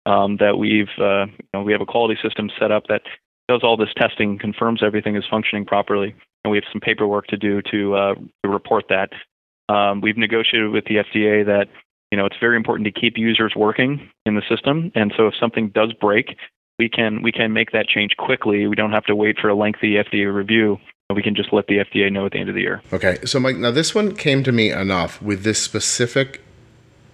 um, that we've uh, you know, we have a quality system set up that does all this testing, confirms everything is functioning properly, and we have some paperwork to do to, uh, to report that. Um, we've negotiated with the FDA that you know it's very important to keep users working in the system, and so if something does break, we can we can make that change quickly. We don't have to wait for a lengthy FDA review. We can just let the FDA know at the end of the year. Okay, so Mike, now this one came to me enough with this specific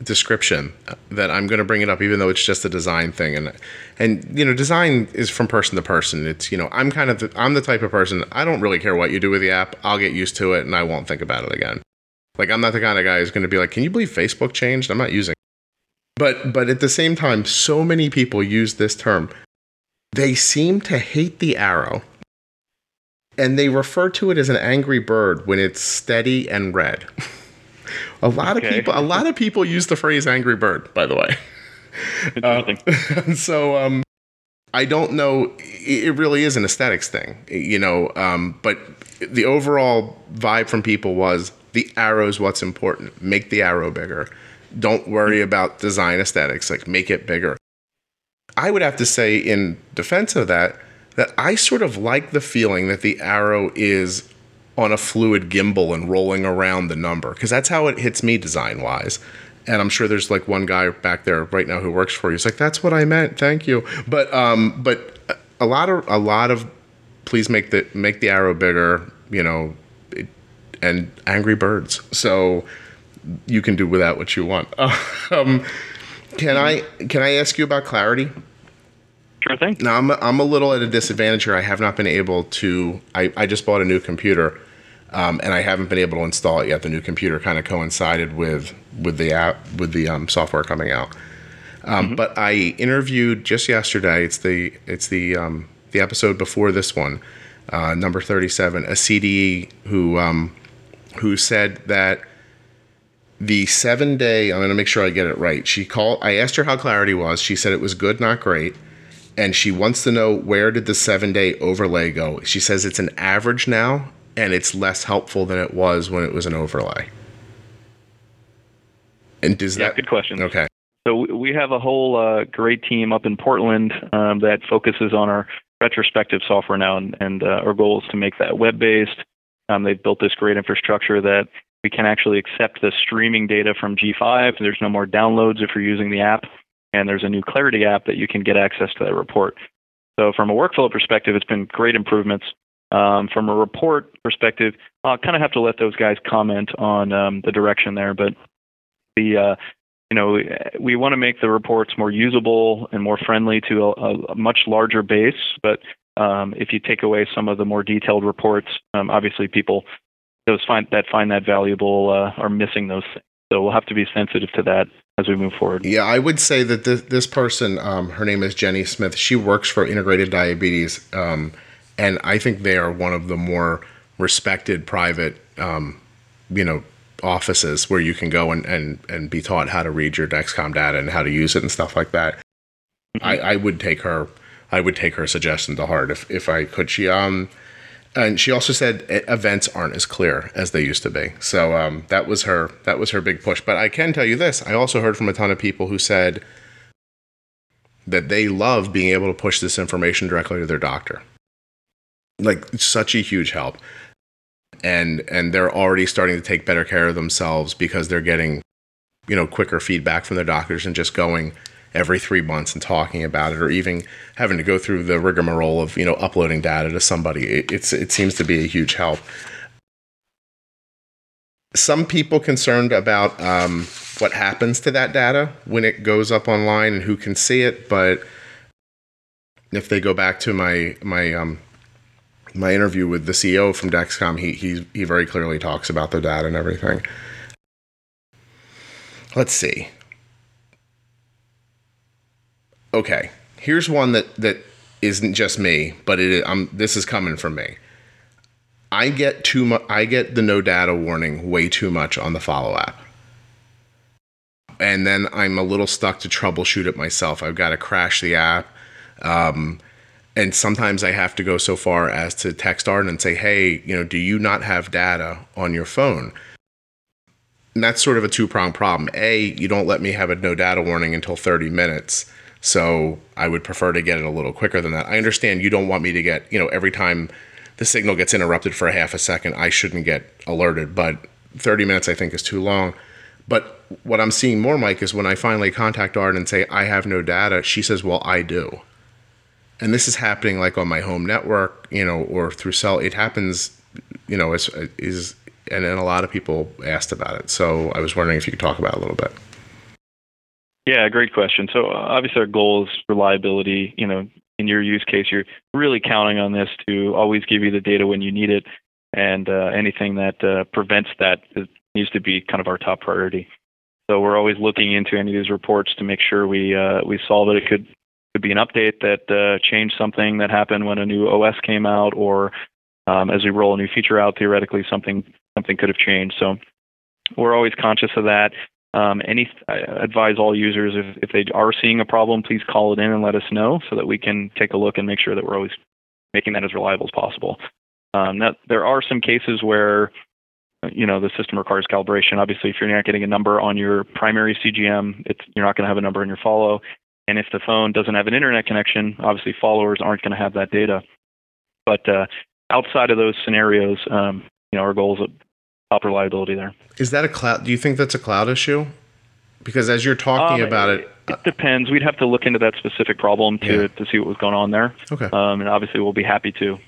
description that I'm going to bring it up, even though it's just a design thing. And and you know, design is from person to person. It's you know, I'm kind of the, I'm the type of person I don't really care what you do with the app. I'll get used to it and I won't think about it again. Like I'm not the kind of guy who's going to be like, can you believe Facebook changed? I'm not using. It. But but at the same time, so many people use this term. They seem to hate the arrow. And they refer to it as an angry bird when it's steady and red. A lot okay. of people, a lot of people use the phrase "angry bird." By the way, uh, so um, I don't know. It really is an aesthetics thing, you know. Um, but the overall vibe from people was the arrow's what's important. Make the arrow bigger. Don't worry mm-hmm. about design aesthetics. Like make it bigger. I would have to say, in defense of that, that I sort of like the feeling that the arrow is on a fluid gimbal and rolling around the number because that's how it hits me design wise. And I'm sure there's like one guy back there right now who works for you. He's like, "That's what I meant. Thank you." But um, but a lot of a lot of please make the make the arrow bigger. You know, it, and Angry Birds. So you can do without what you want. um, can I can I ask you about Clarity? Sure thing. Now I'm I'm a little at a disadvantage here. I have not been able to. I, I just bought a new computer, um, and I haven't been able to install it yet. The new computer kind of coincided with with the app with the um, software coming out. Um, mm-hmm. But I interviewed just yesterday. It's the it's the um, the episode before this one, uh, number thirty seven. A CDE who um, who said that the seven day. I'm going to make sure I get it right. She called. I asked her how clarity was. She said it was good, not great and she wants to know where did the seven day overlay go. She says it's an average now, and it's less helpful than it was when it was an overlay. And does yeah, that good question? Okay. So we have a whole uh, great team up in Portland um, that focuses on our retrospective software now, and, and uh, our goal is to make that web based. Um, they've built this great infrastructure that we can actually accept the streaming data from G5. There's no more downloads if you're using the app and there's a new Clarity app that you can get access to that report. So from a workflow perspective, it's been great improvements. Um, from a report perspective, I'll kind of have to let those guys comment on um, the direction there, but the uh, you know we want to make the reports more usable and more friendly to a, a much larger base. But um, if you take away some of the more detailed reports, um, obviously people those find that find that valuable uh, are missing those things. So we'll have to be sensitive to that as we move forward. Yeah, I would say that this, this person, um, her name is Jenny Smith. She works for Integrated Diabetes, um, and I think they are one of the more respected private, um, you know, offices where you can go and, and, and be taught how to read your Dexcom data and how to use it and stuff like that. Mm-hmm. I, I would take her, I would take her suggestion to heart if, if I could. She, um, and she also said events aren't as clear as they used to be. So um, that was her that was her big push. But I can tell you this: I also heard from a ton of people who said that they love being able to push this information directly to their doctor. Like such a huge help. And and they're already starting to take better care of themselves because they're getting, you know, quicker feedback from their doctors and just going every three months and talking about it, or even having to go through the rigmarole of you know uploading data to somebody. It, it's it seems to be a huge help. Some people concerned about um, what happens to that data when it goes up online and who can see it, but if they go back to my my um, my interview with the CEO from Dexcom, he he he very clearly talks about the data and everything. Let's see okay, here's one that that isn't just me, but it I'm this is coming from me. I get too much. I get the no data warning way too much on the follow app. And then I'm a little stuck to troubleshoot it myself. I've got to crash the app. Um, and sometimes I have to go so far as to text Arden and say, hey, you know, do you not have data on your phone? And that's sort of a two pronged problem. A, you don't let me have a no data warning until 30 minutes. So I would prefer to get it a little quicker than that. I understand you don't want me to get, you know, every time the signal gets interrupted for a half a second, I shouldn't get alerted, but 30 minutes I think is too long. But what I'm seeing more, Mike, is when I finally contact Arden and say, I have no data, she says, Well, I do. And this is happening like on my home network, you know, or through cell. It happens, you know, is, is and, and a lot of people asked about it. So I was wondering if you could talk about it a little bit. Yeah, great question. So uh, obviously our goal is reliability. You know, in your use case, you're really counting on this to always give you the data when you need it, and uh, anything that uh, prevents that needs to be kind of our top priority. So we're always looking into any of these reports to make sure we uh, we solve it. It could could be an update that uh, changed something that happened when a new OS came out, or um, as we roll a new feature out, theoretically something something could have changed. So we're always conscious of that. Um, any, I advise all users if, if they are seeing a problem, please call it in and let us know so that we can take a look and make sure that we're always making that as reliable as possible. Um, that, there are some cases where you know the system requires calibration. Obviously, if you're not getting a number on your primary CGM, you're not going to have a number in your follow. And if the phone doesn't have an internet connection, obviously followers aren't going to have that data. But uh, outside of those scenarios, um, you know, our goal is top reliability there. Is that a cloud? Do you think that's a cloud issue? Because as you're talking um, about it, it depends. We'd have to look into that specific problem to yeah. to see what was going on there. Okay. Um, and obviously, we'll be happy to.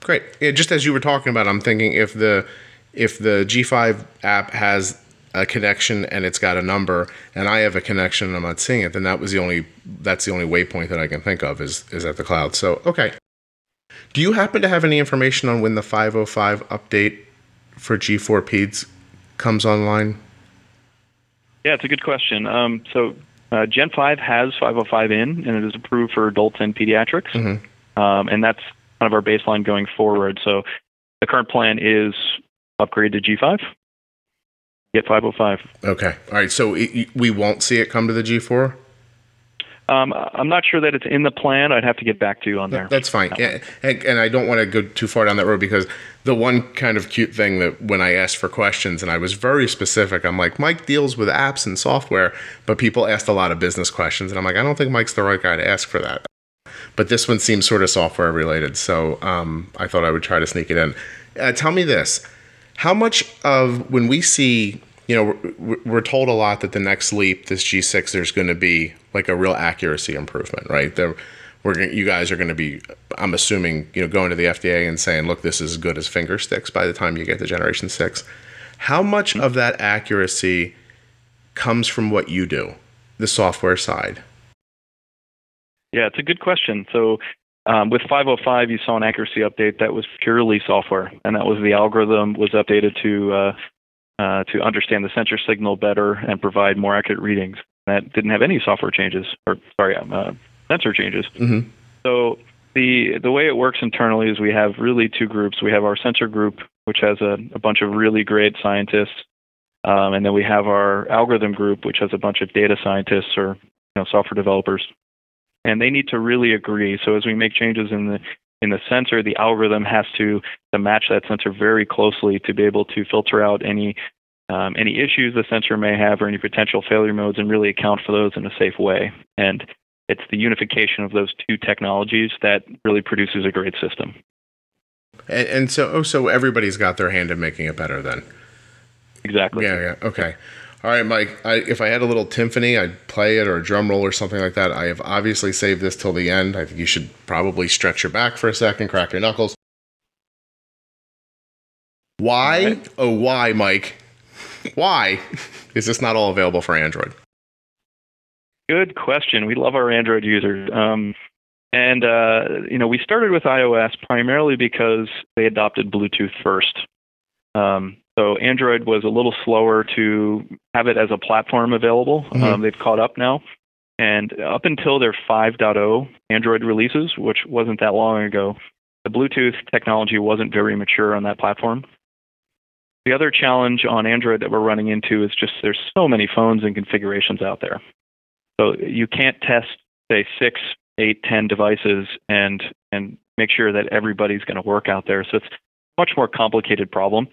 Great. Yeah, just as you were talking about, I'm thinking if the if the G5 app has a connection and it's got a number and I have a connection and I'm not seeing it, then that was the only that's the only waypoint that I can think of is is at the cloud. So okay. Do you happen to have any information on when the 505 update for G4 PEDS comes online? Yeah, it's a good question. Um, so uh, Gen 5 has 505 in, and it is approved for adults and pediatrics. Mm-hmm. Um, and that's kind of our baseline going forward. So the current plan is upgrade to G5, get 505. Okay. All right. So it, we won't see it come to the G4? Um, I'm not sure that it's in the plan. I'd have to get back to you on there. That's fine. Yeah, and, and, I don't want to go too far down that road because the one kind of cute thing that when I asked for questions and I was very specific, I'm like, Mike deals with apps and software, but people asked a lot of business questions. And I'm like, I don't think Mike's the right guy to ask for that. But this one seems sort of software related. So um, I thought I would try to sneak it in. Uh, tell me this how much of when we see you know, we're told a lot that the next leap, this G6, there's going to be like a real accuracy improvement, right? There, we're you guys are going to be, I'm assuming, you know, going to the FDA and saying, look, this is as good as finger sticks by the time you get to Generation Six. How much hmm. of that accuracy comes from what you do, the software side? Yeah, it's a good question. So um, with 505, you saw an accuracy update that was purely software, and that was the algorithm was updated to uh, uh, to understand the sensor signal better and provide more accurate readings. That didn't have any software changes, or sorry, um, uh, sensor changes. Mm-hmm. So the the way it works internally is we have really two groups. We have our sensor group, which has a, a bunch of really great scientists, um, and then we have our algorithm group, which has a bunch of data scientists or you know, software developers. And they need to really agree. So as we make changes in the in the sensor, the algorithm has to, to match that sensor very closely to be able to filter out any um, any issues the sensor may have or any potential failure modes and really account for those in a safe way. And it's the unification of those two technologies that really produces a great system. And, and so, oh, so everybody's got their hand in making it better then. Exactly. Yeah, yeah. Okay. All right, Mike. I, if I had a little timpani, I'd play it or a drum roll or something like that. I have obviously saved this till the end. I think you should probably stretch your back for a second, crack your knuckles. Why, right. oh, why, Mike? Why is this not all available for Android? Good question. We love our Android users. Um, and, uh, you know, we started with iOS primarily because they adopted Bluetooth first. Um, so Android was a little slower to have it as a platform available. Mm-hmm. Um, they've caught up now. And up until their 5.0 Android releases, which wasn't that long ago, the Bluetooth technology wasn't very mature on that platform. The other challenge on Android that we're running into is just there's so many phones and configurations out there. So you can't test, say, six, eight, ten devices and and make sure that everybody's going to work out there. So it's a much more complicated problem.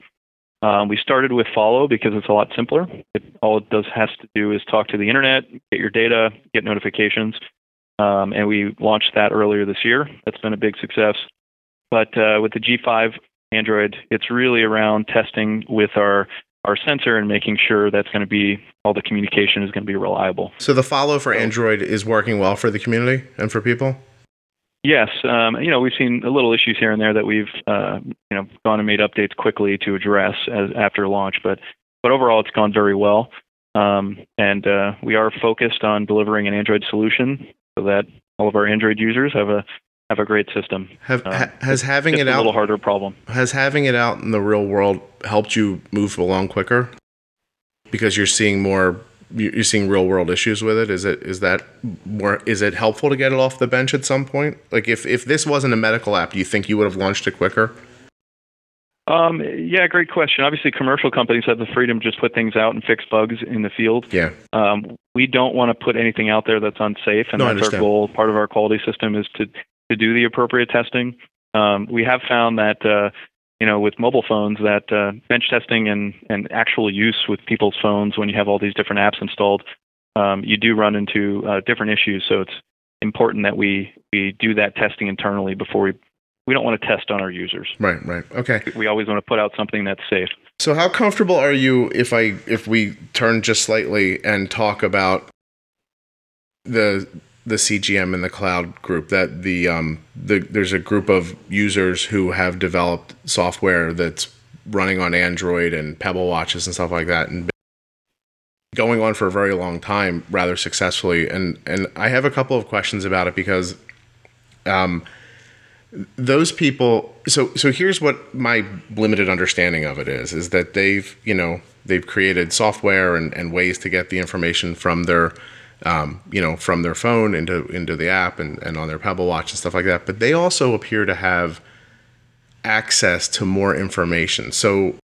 Um, we started with Follow because it's a lot simpler. It, all it does has to do is talk to the internet, get your data, get notifications, um, and we launched that earlier this year. That's been a big success. But uh, with the G5 Android, it's really around testing with our our sensor and making sure that's going to be all the communication is going to be reliable. So the follow for Android is working well for the community and for people. Yes, um, you know we've seen a little issues here and there that we've uh, you know gone and made updates quickly to address as, after launch, but but overall it's gone very well, um, and uh, we are focused on delivering an Android solution so that all of our Android users have a have a great system. Have, uh, has having it out a little harder problem? Has having it out in the real world helped you move along quicker because you're seeing more you're seeing real world issues with it is it is that more is it helpful to get it off the bench at some point like if if this wasn't a medical app do you think you would have launched it quicker um, yeah, great question. Obviously, commercial companies have the freedom to just put things out and fix bugs in the field. Yeah. Um, we don't want to put anything out there that's unsafe, and no, that's our goal. Part of our quality system is to to do the appropriate testing. Um, we have found that uh, you know, with mobile phones, that uh, bench testing and, and actual use with people's phones when you have all these different apps installed, um, you do run into uh, different issues. So it's important that we, we do that testing internally before we we don't want to test on our users. Right, right. Okay. We always want to put out something that's safe. So how comfortable are you if I if we turn just slightly and talk about the the CGM in the cloud group that the um the there's a group of users who have developed software that's running on Android and Pebble watches and stuff like that, and going on for a very long time, rather successfully. And and I have a couple of questions about it because, um, those people. So so here's what my limited understanding of it is: is that they've you know they've created software and, and ways to get the information from their um, you know from their phone into into the app and, and on their Pebble watch and stuff like that. But they also appear to have access to more information. So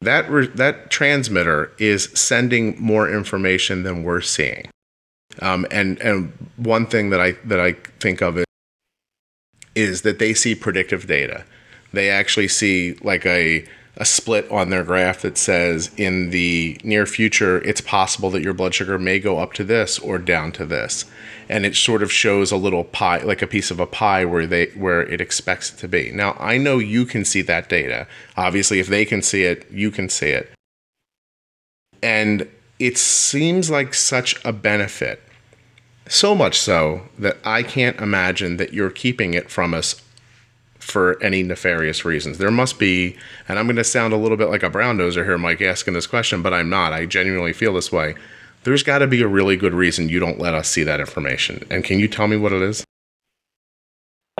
that re- that transmitter is sending more information than we're seeing. Um, and and one thing that I that I think of it is that they see predictive data. They actually see like a a split on their graph that says in the near future it's possible that your blood sugar may go up to this or down to this. And it sort of shows a little pie like a piece of a pie where they where it expects it to be. Now i know you can see that data. Obviously if they can see it you can see it. And it seems like such a benefit. So much so that i can't imagine that you're keeping it from us for any nefarious reasons. There must be, and I'm going to sound a little bit like a brown noser here, Mike, asking this question, but I'm not. I genuinely feel this way. There's got to be a really good reason you don't let us see that information. And can you tell me what it is?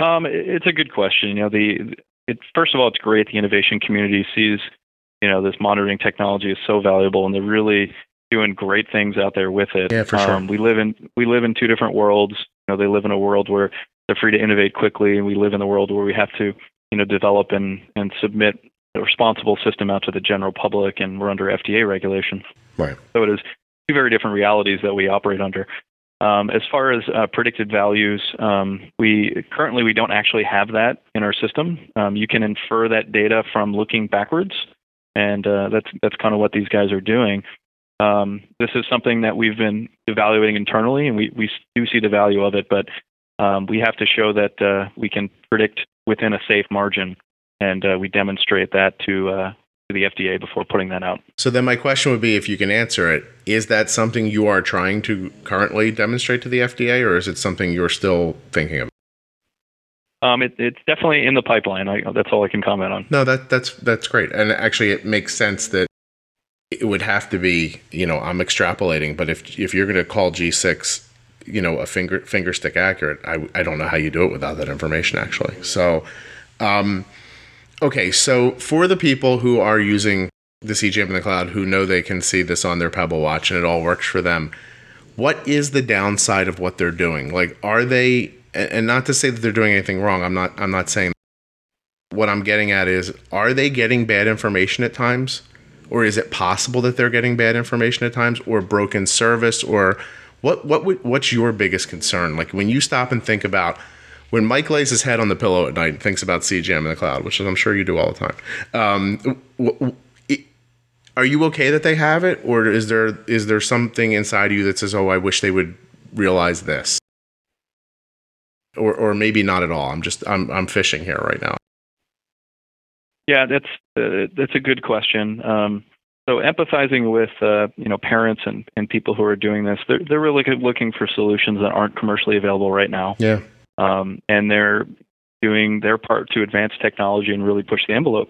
Um, it's a good question. You know, the it, first of all, it's great the innovation community sees, you know, this monitoring technology is so valuable, and they're really doing great things out there with it. Yeah, for sure. Um, we live in we live in two different worlds. You know, they live in a world where they're free to innovate quickly, and we live in the world where we have to, you know, develop and and submit a responsible system out to the general public, and we're under FDA regulation. Right. So it is two very different realities that we operate under. Um, as far as uh, predicted values, um, we currently we don't actually have that in our system. Um, you can infer that data from looking backwards, and uh, that's that's kind of what these guys are doing. Um, this is something that we've been evaluating internally, and we, we do see the value of it, but um, we have to show that uh, we can predict within a safe margin, and uh, we demonstrate that to, uh, to the FDA before putting that out. So then, my question would be, if you can answer it, is that something you are trying to currently demonstrate to the FDA, or is it something you're still thinking of? Um, it, it's definitely in the pipeline. I, that's all I can comment on. No, that that's that's great, and actually, it makes sense that it would have to be. You know, I'm extrapolating, but if if you're going to call G6 you know a finger finger stick accurate i, I don't know how you do it without that information actually. So um, okay so for the people who are using the cgm in the cloud who know they can see this on their pebble watch and it all works for them what is the downside of what they're doing? Like are they and not to say that they're doing anything wrong i'm not i'm not saying what i'm getting at is are they getting bad information at times? Or is it possible that they're getting bad information at times or broken service or what what would, what's your biggest concern? Like when you stop and think about when Mike lays his head on the pillow at night and thinks about CGM in the cloud, which I'm sure you do all the time. Um, are you okay that they have it, or is there is there something inside you that says, "Oh, I wish they would realize this," or or maybe not at all? I'm just I'm I'm fishing here right now. Yeah, that's uh, that's a good question. Um, so empathizing with uh, you know parents and, and people who are doing this, they're they're really looking for solutions that aren't commercially available right now. Yeah. Um, and they're doing their part to advance technology and really push the envelope.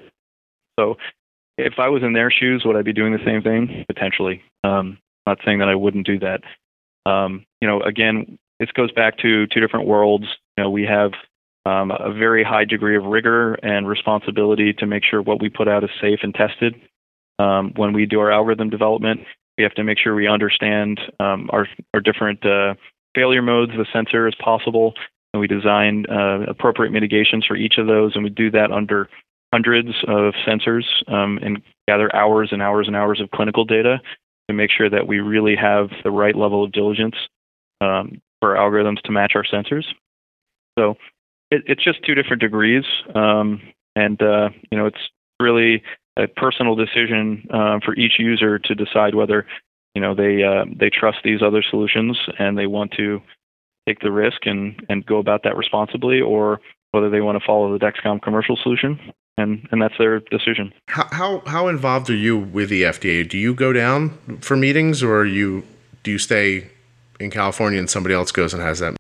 So if I was in their shoes, would I be doing the same thing? Potentially. Um, not saying that I wouldn't do that. Um, you know, again, this goes back to two different worlds. You know, we have um, a very high degree of rigor and responsibility to make sure what we put out is safe and tested. Um, when we do our algorithm development, we have to make sure we understand um, our, our different uh, failure modes of the sensor as possible, and we design uh, appropriate mitigations for each of those, and we do that under hundreds of sensors um, and gather hours and hours and hours of clinical data to make sure that we really have the right level of diligence um, for algorithms to match our sensors. So it, it's just two different degrees, um, and uh, you know it's really a personal decision uh, for each user to decide whether you know they uh, they trust these other solutions and they want to take the risk and and go about that responsibly, or whether they want to follow the Dexcom commercial solution, and and that's their decision. How how, how involved are you with the FDA? Do you go down for meetings, or you do you stay in California and somebody else goes and has that?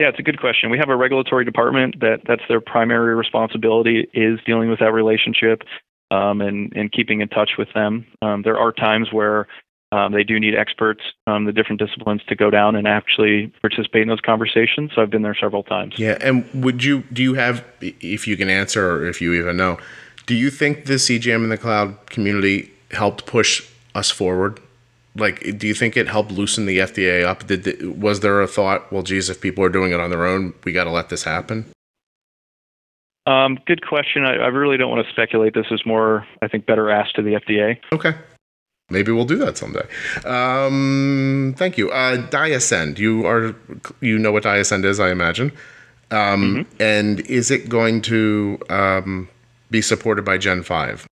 Yeah, it's a good question. We have a regulatory department that that's their primary responsibility is dealing with that relationship. um, and and keeping in touch with them. Um, there are times where um, they do need experts, um, the different disciplines, to go down and actually participate in those conversations. So I've been there several times. Yeah, and would you do you have, if you can answer or if you even know, do you think the CGM in the cloud community helped push us forward? Like, do you think it helped loosen the FDA up? Did was there a thought? Well, geez, if people are doing it on their own, we got to let this happen. Um, good question. I, I, really don't want to speculate. This is more, I think, better asked to the FDA. Okay. Maybe we'll do that someday. Um, thank you. Uh, Diasend, you are you know what Diasend is, I imagine. Um, mm-hmm. And is it going to um, be supported by Gen five?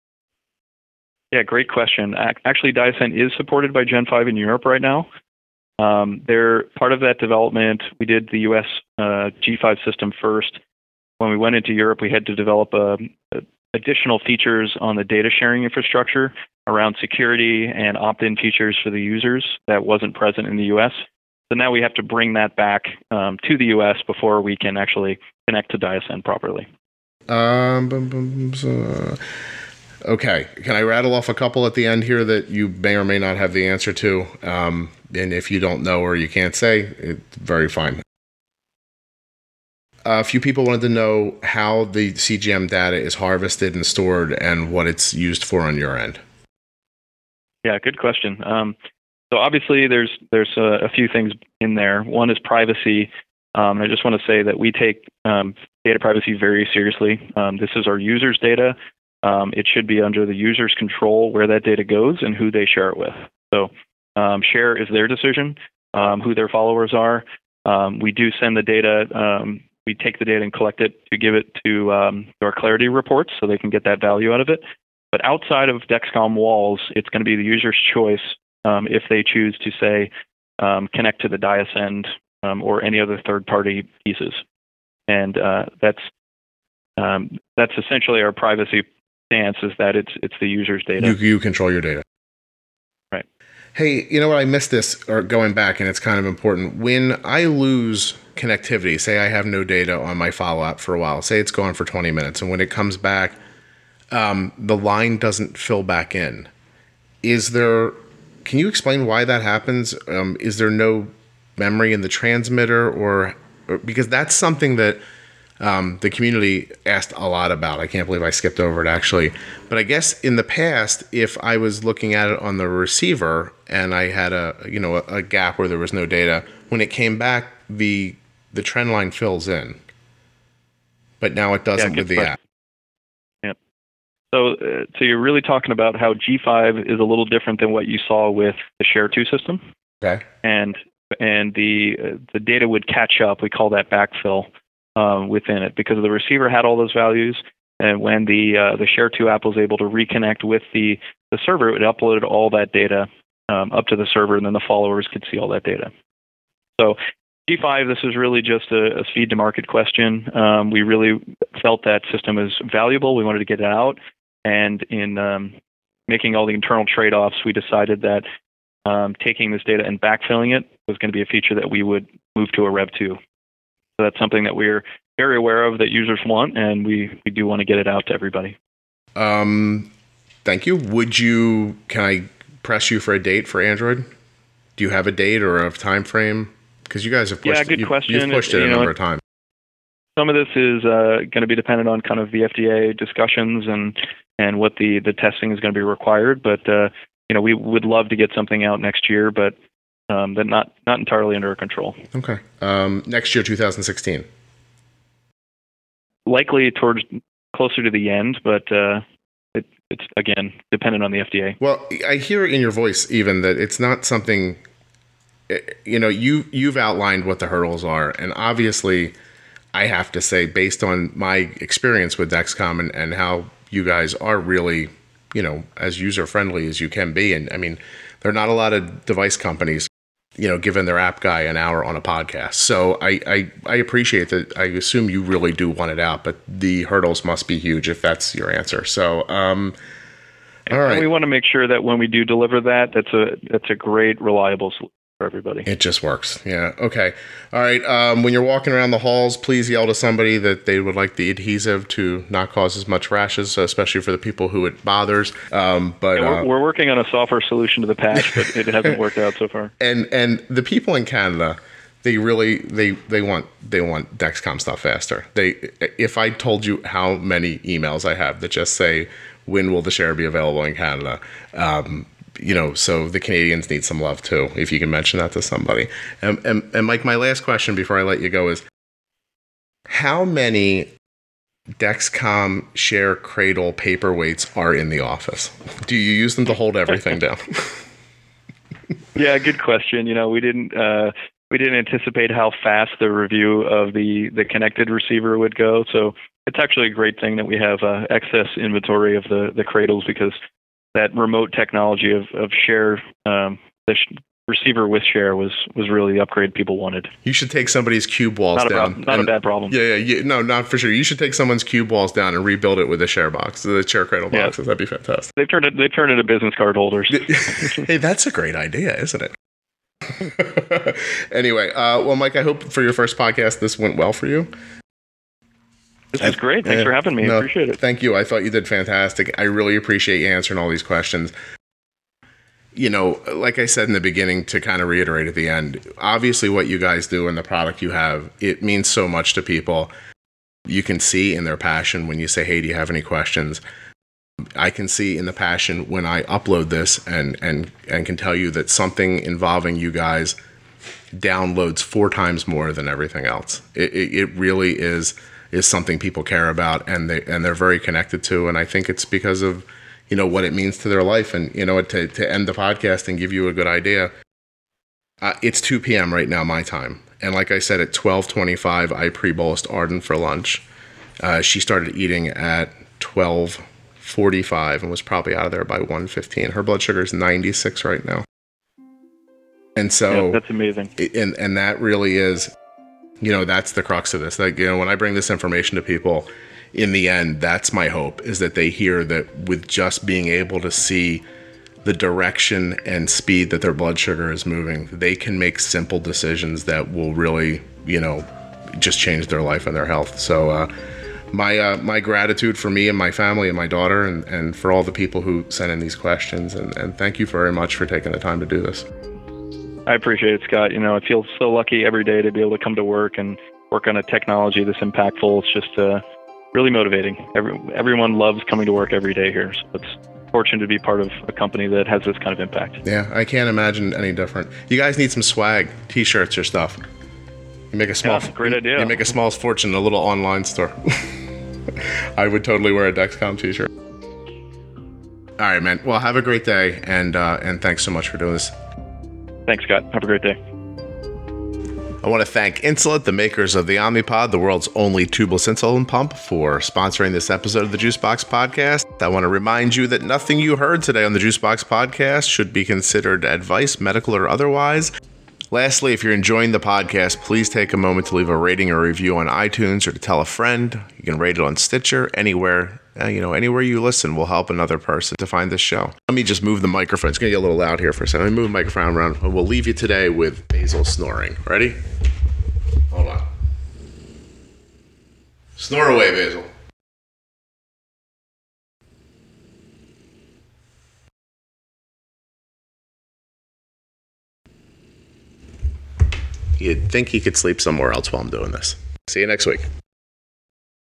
Yeah, great question. Actually, Diasend is supported by Gen five in Europe right now. Um, they're part of that development. We did the US uh, G5 system first. When we went into Europe, we had to develop a additional features on the data sharing infrastructure around security and opt-in features for the users that wasn't present in the U.S. So now we have to bring that back um, to the U.S. before we can actually connect to Diasend properly. Um, so, okay, can I rattle off a couple at the end here that you may or may not have the answer to? Um, and if you don't know or you can't say, it's very fine a few people wanted to know how the CGM data is harvested and stored and what it's used for on your end. Yeah, good question. Um, so obviously, there's there's a, a, few things in there. One is privacy. Um, I just want to say that we take um, data privacy very seriously. Um, this is our users' data. Um, it should be under the user's control where that data goes and who they share it with. So um, share is their decision, who their followers are. we do send the data we take the data and collect it to give it to, um, our Clarity reports so they can get that value out of it. But outside of Dexcom walls, it's going to be the user's choice um, if they choose to say um, connect to the Diasend um, or any other third-party pieces, and uh, that's um, that's essentially our privacy stance is that it's it's the user's data. You, you control your data. Right. Hey, you know what? I missed this or going back, and it's kind of important. When I lose connectivity, say I have no data on my follow up for a while, say it's gone for 20 minutes, and when it comes back, um, the line doesn't fill back in. Is there, can you explain why that happens? Um, is there no memory in the transmitter, or, or because that's something that um, the community asked a lot about. I can't believe I skipped over it actually. But I guess in the past, if I was looking at it on the receiver and I had a you know a, a gap where there was no data, when it came back, the the trend line fills in, but now it doesn't yeah, with the app. Yep. So, uh, so you're really talking about how G5 is a little different than what you saw with the Share 2 system. Okay. And and the uh, the data would catch up. We call that backfill um, within it because the receiver had all those values. And when the uh, the Share 2 app was able to reconnect with the the server, it uploaded all that data um, up to the server, and then the followers could see all that data. So G5, this is really just a, a speed to market question. Um, we really felt that system was valuable. We wanted to get it out. And in um, making all the internal trade offs, we decided that um, taking this data and backfilling it was going to be a feature that we would move to a Rev 2. So that's something that we're very aware of that users want, and we, we do want to get it out to everybody. Um, thank you. Would you, can I press you for a date for Android? Do you have a date or a time frame? Because you guys have pushed, yeah, good you've, question. You've pushed it you a know, number of times. Some of this is uh, going to be dependent on kind of the FDA discussions and and what the the testing is going to be required. But uh, you know, we would love to get something out next year, but um, that not not entirely under our control. Okay, um, next year, 2016. Likely towards closer to the end, but uh, it, it's again dependent on the FDA. Well, I hear in your voice even that it's not something you know you you've outlined what the hurdles are and obviously i have to say based on my experience with dexcom and, and how you guys are really you know as user friendly as you can be and i mean there are not a lot of device companies you know giving their app guy an hour on a podcast. So i i, I appreciate that. I assume you really do want it out but the hurdles must be huge if that's your answer. So um all right. And we want to make sure that when we do deliver that, that's a that's a great, reliable for everybody. It just works. Yeah. Okay. All right. Um, when you're walking around the halls, please yell to somebody that they would like the adhesive to not cause as much rashes, especially for the people who it bothers. Um, but Yeah, we're, uh, we're working on a software solution to the patch, but it hasn't worked out so far. and and the people in Canada, they really they they want they want Dexcom stuff faster. They if I told you how many emails I have that just say when will the share be available in Canada, um, you know, so the Canadians need some love too. If you can mention that to somebody. And and, and Mike, my last question before I let you go is, how many Dexcom share cradle paperweights are in the office? Do you use them to hold everything down? Yeah, good question. You know, we didn't uh, we didn't anticipate how fast the review of the the connected receiver would go. So it's actually a great thing that we have uh, excess inventory of the the cradles because that remote technology of of share um, the sh- receiver with share was was really the upgrade people wanted. You should take somebody's cube walls Not down. prob- not a bad problem. Yeah, yeah, yeah, no, not for sure. You should take someone's cube walls down and rebuild it with a share box, the chair cradle Yeah. boxes. That'd be fantastic. They've turned it they turned into business card holders. hey, that's a great idea, isn't it? anyway, uh, well, Mike, I hope for your first podcast this went well for you. This is great. Thanks for having me. I No, appreciate it. Thank you. I thought you did fantastic. I really appreciate you answering all these questions. You know, like I said in the beginning, to kind of reiterate at the end, obviously what you guys do and the product you have, it means so much to people. You can see in their passion when you say, "Hey, do you have any questions?" I can see in the passion when I upload this and and and can tell you that something involving you guys downloads four times more than everything else. It, it, it really is is something people care about and they and they're very connected to. And I think it's because of you know what it means to their life. And you know to to end the podcast and give you a good idea. Uh, it's 2 p.m. right now, my time. And like I said, at 12:25, I pre-bolused Arden for lunch. Uh, she started eating at 12:45 and was probably out of there by 1:15. Her blood sugar is 96 right now. And so yeah, that's amazing. and and that really is you know that's the crux of this. Like you know when i bring this information to people in the end that's my hope is that they hear that with just being able to see the direction and speed that their blood sugar is moving they can make simple decisions that will really you know just change their life and their health. So uh my uh, my gratitude for me and my family and my daughter and, and for all the people who sent in these questions and, and thank you very much for taking the time to do this I appreciate it, Scott. You know, I feel so lucky every day to be able to come to work and work on a technology this impactful. It's just uh, really motivating. Every, everyone loves coming to work every day here. So it's fortunate to be part of a company that has this kind of impact. Yeah, I can't imagine any different. You guys need some swag, t-shirts or stuff. You make a small, Yeah, great idea. You make a small fortune in a little online store. I would totally wear a Dexcom t-shirt. All right, man. Well, have a great day, and uh, and thanks so much for doing this. Thanks, Scott. Have a great day. I want to thank Insulet, the makers of the Omnipod, the world's only tubeless insulin pump, for sponsoring this episode of the Juicebox Podcast. I want to remind you that nothing you heard today on the Juicebox Podcast should be considered advice, medical or otherwise. Lastly, if you're enjoying the podcast, please take a moment to leave a rating or review on iTunes or to tell a friend. You can rate it on Stitcher, anywhere. Uh, you know, anywhere you listen will help another person to find this show. Let me just move the microphone. It's going to get a little loud here for a second. Let me move the microphone around. and We'll leave you today with Basil snoring. Ready? Hold on. Snore away, Basil. You'd think he could sleep somewhere else while I'm doing this. See you next week.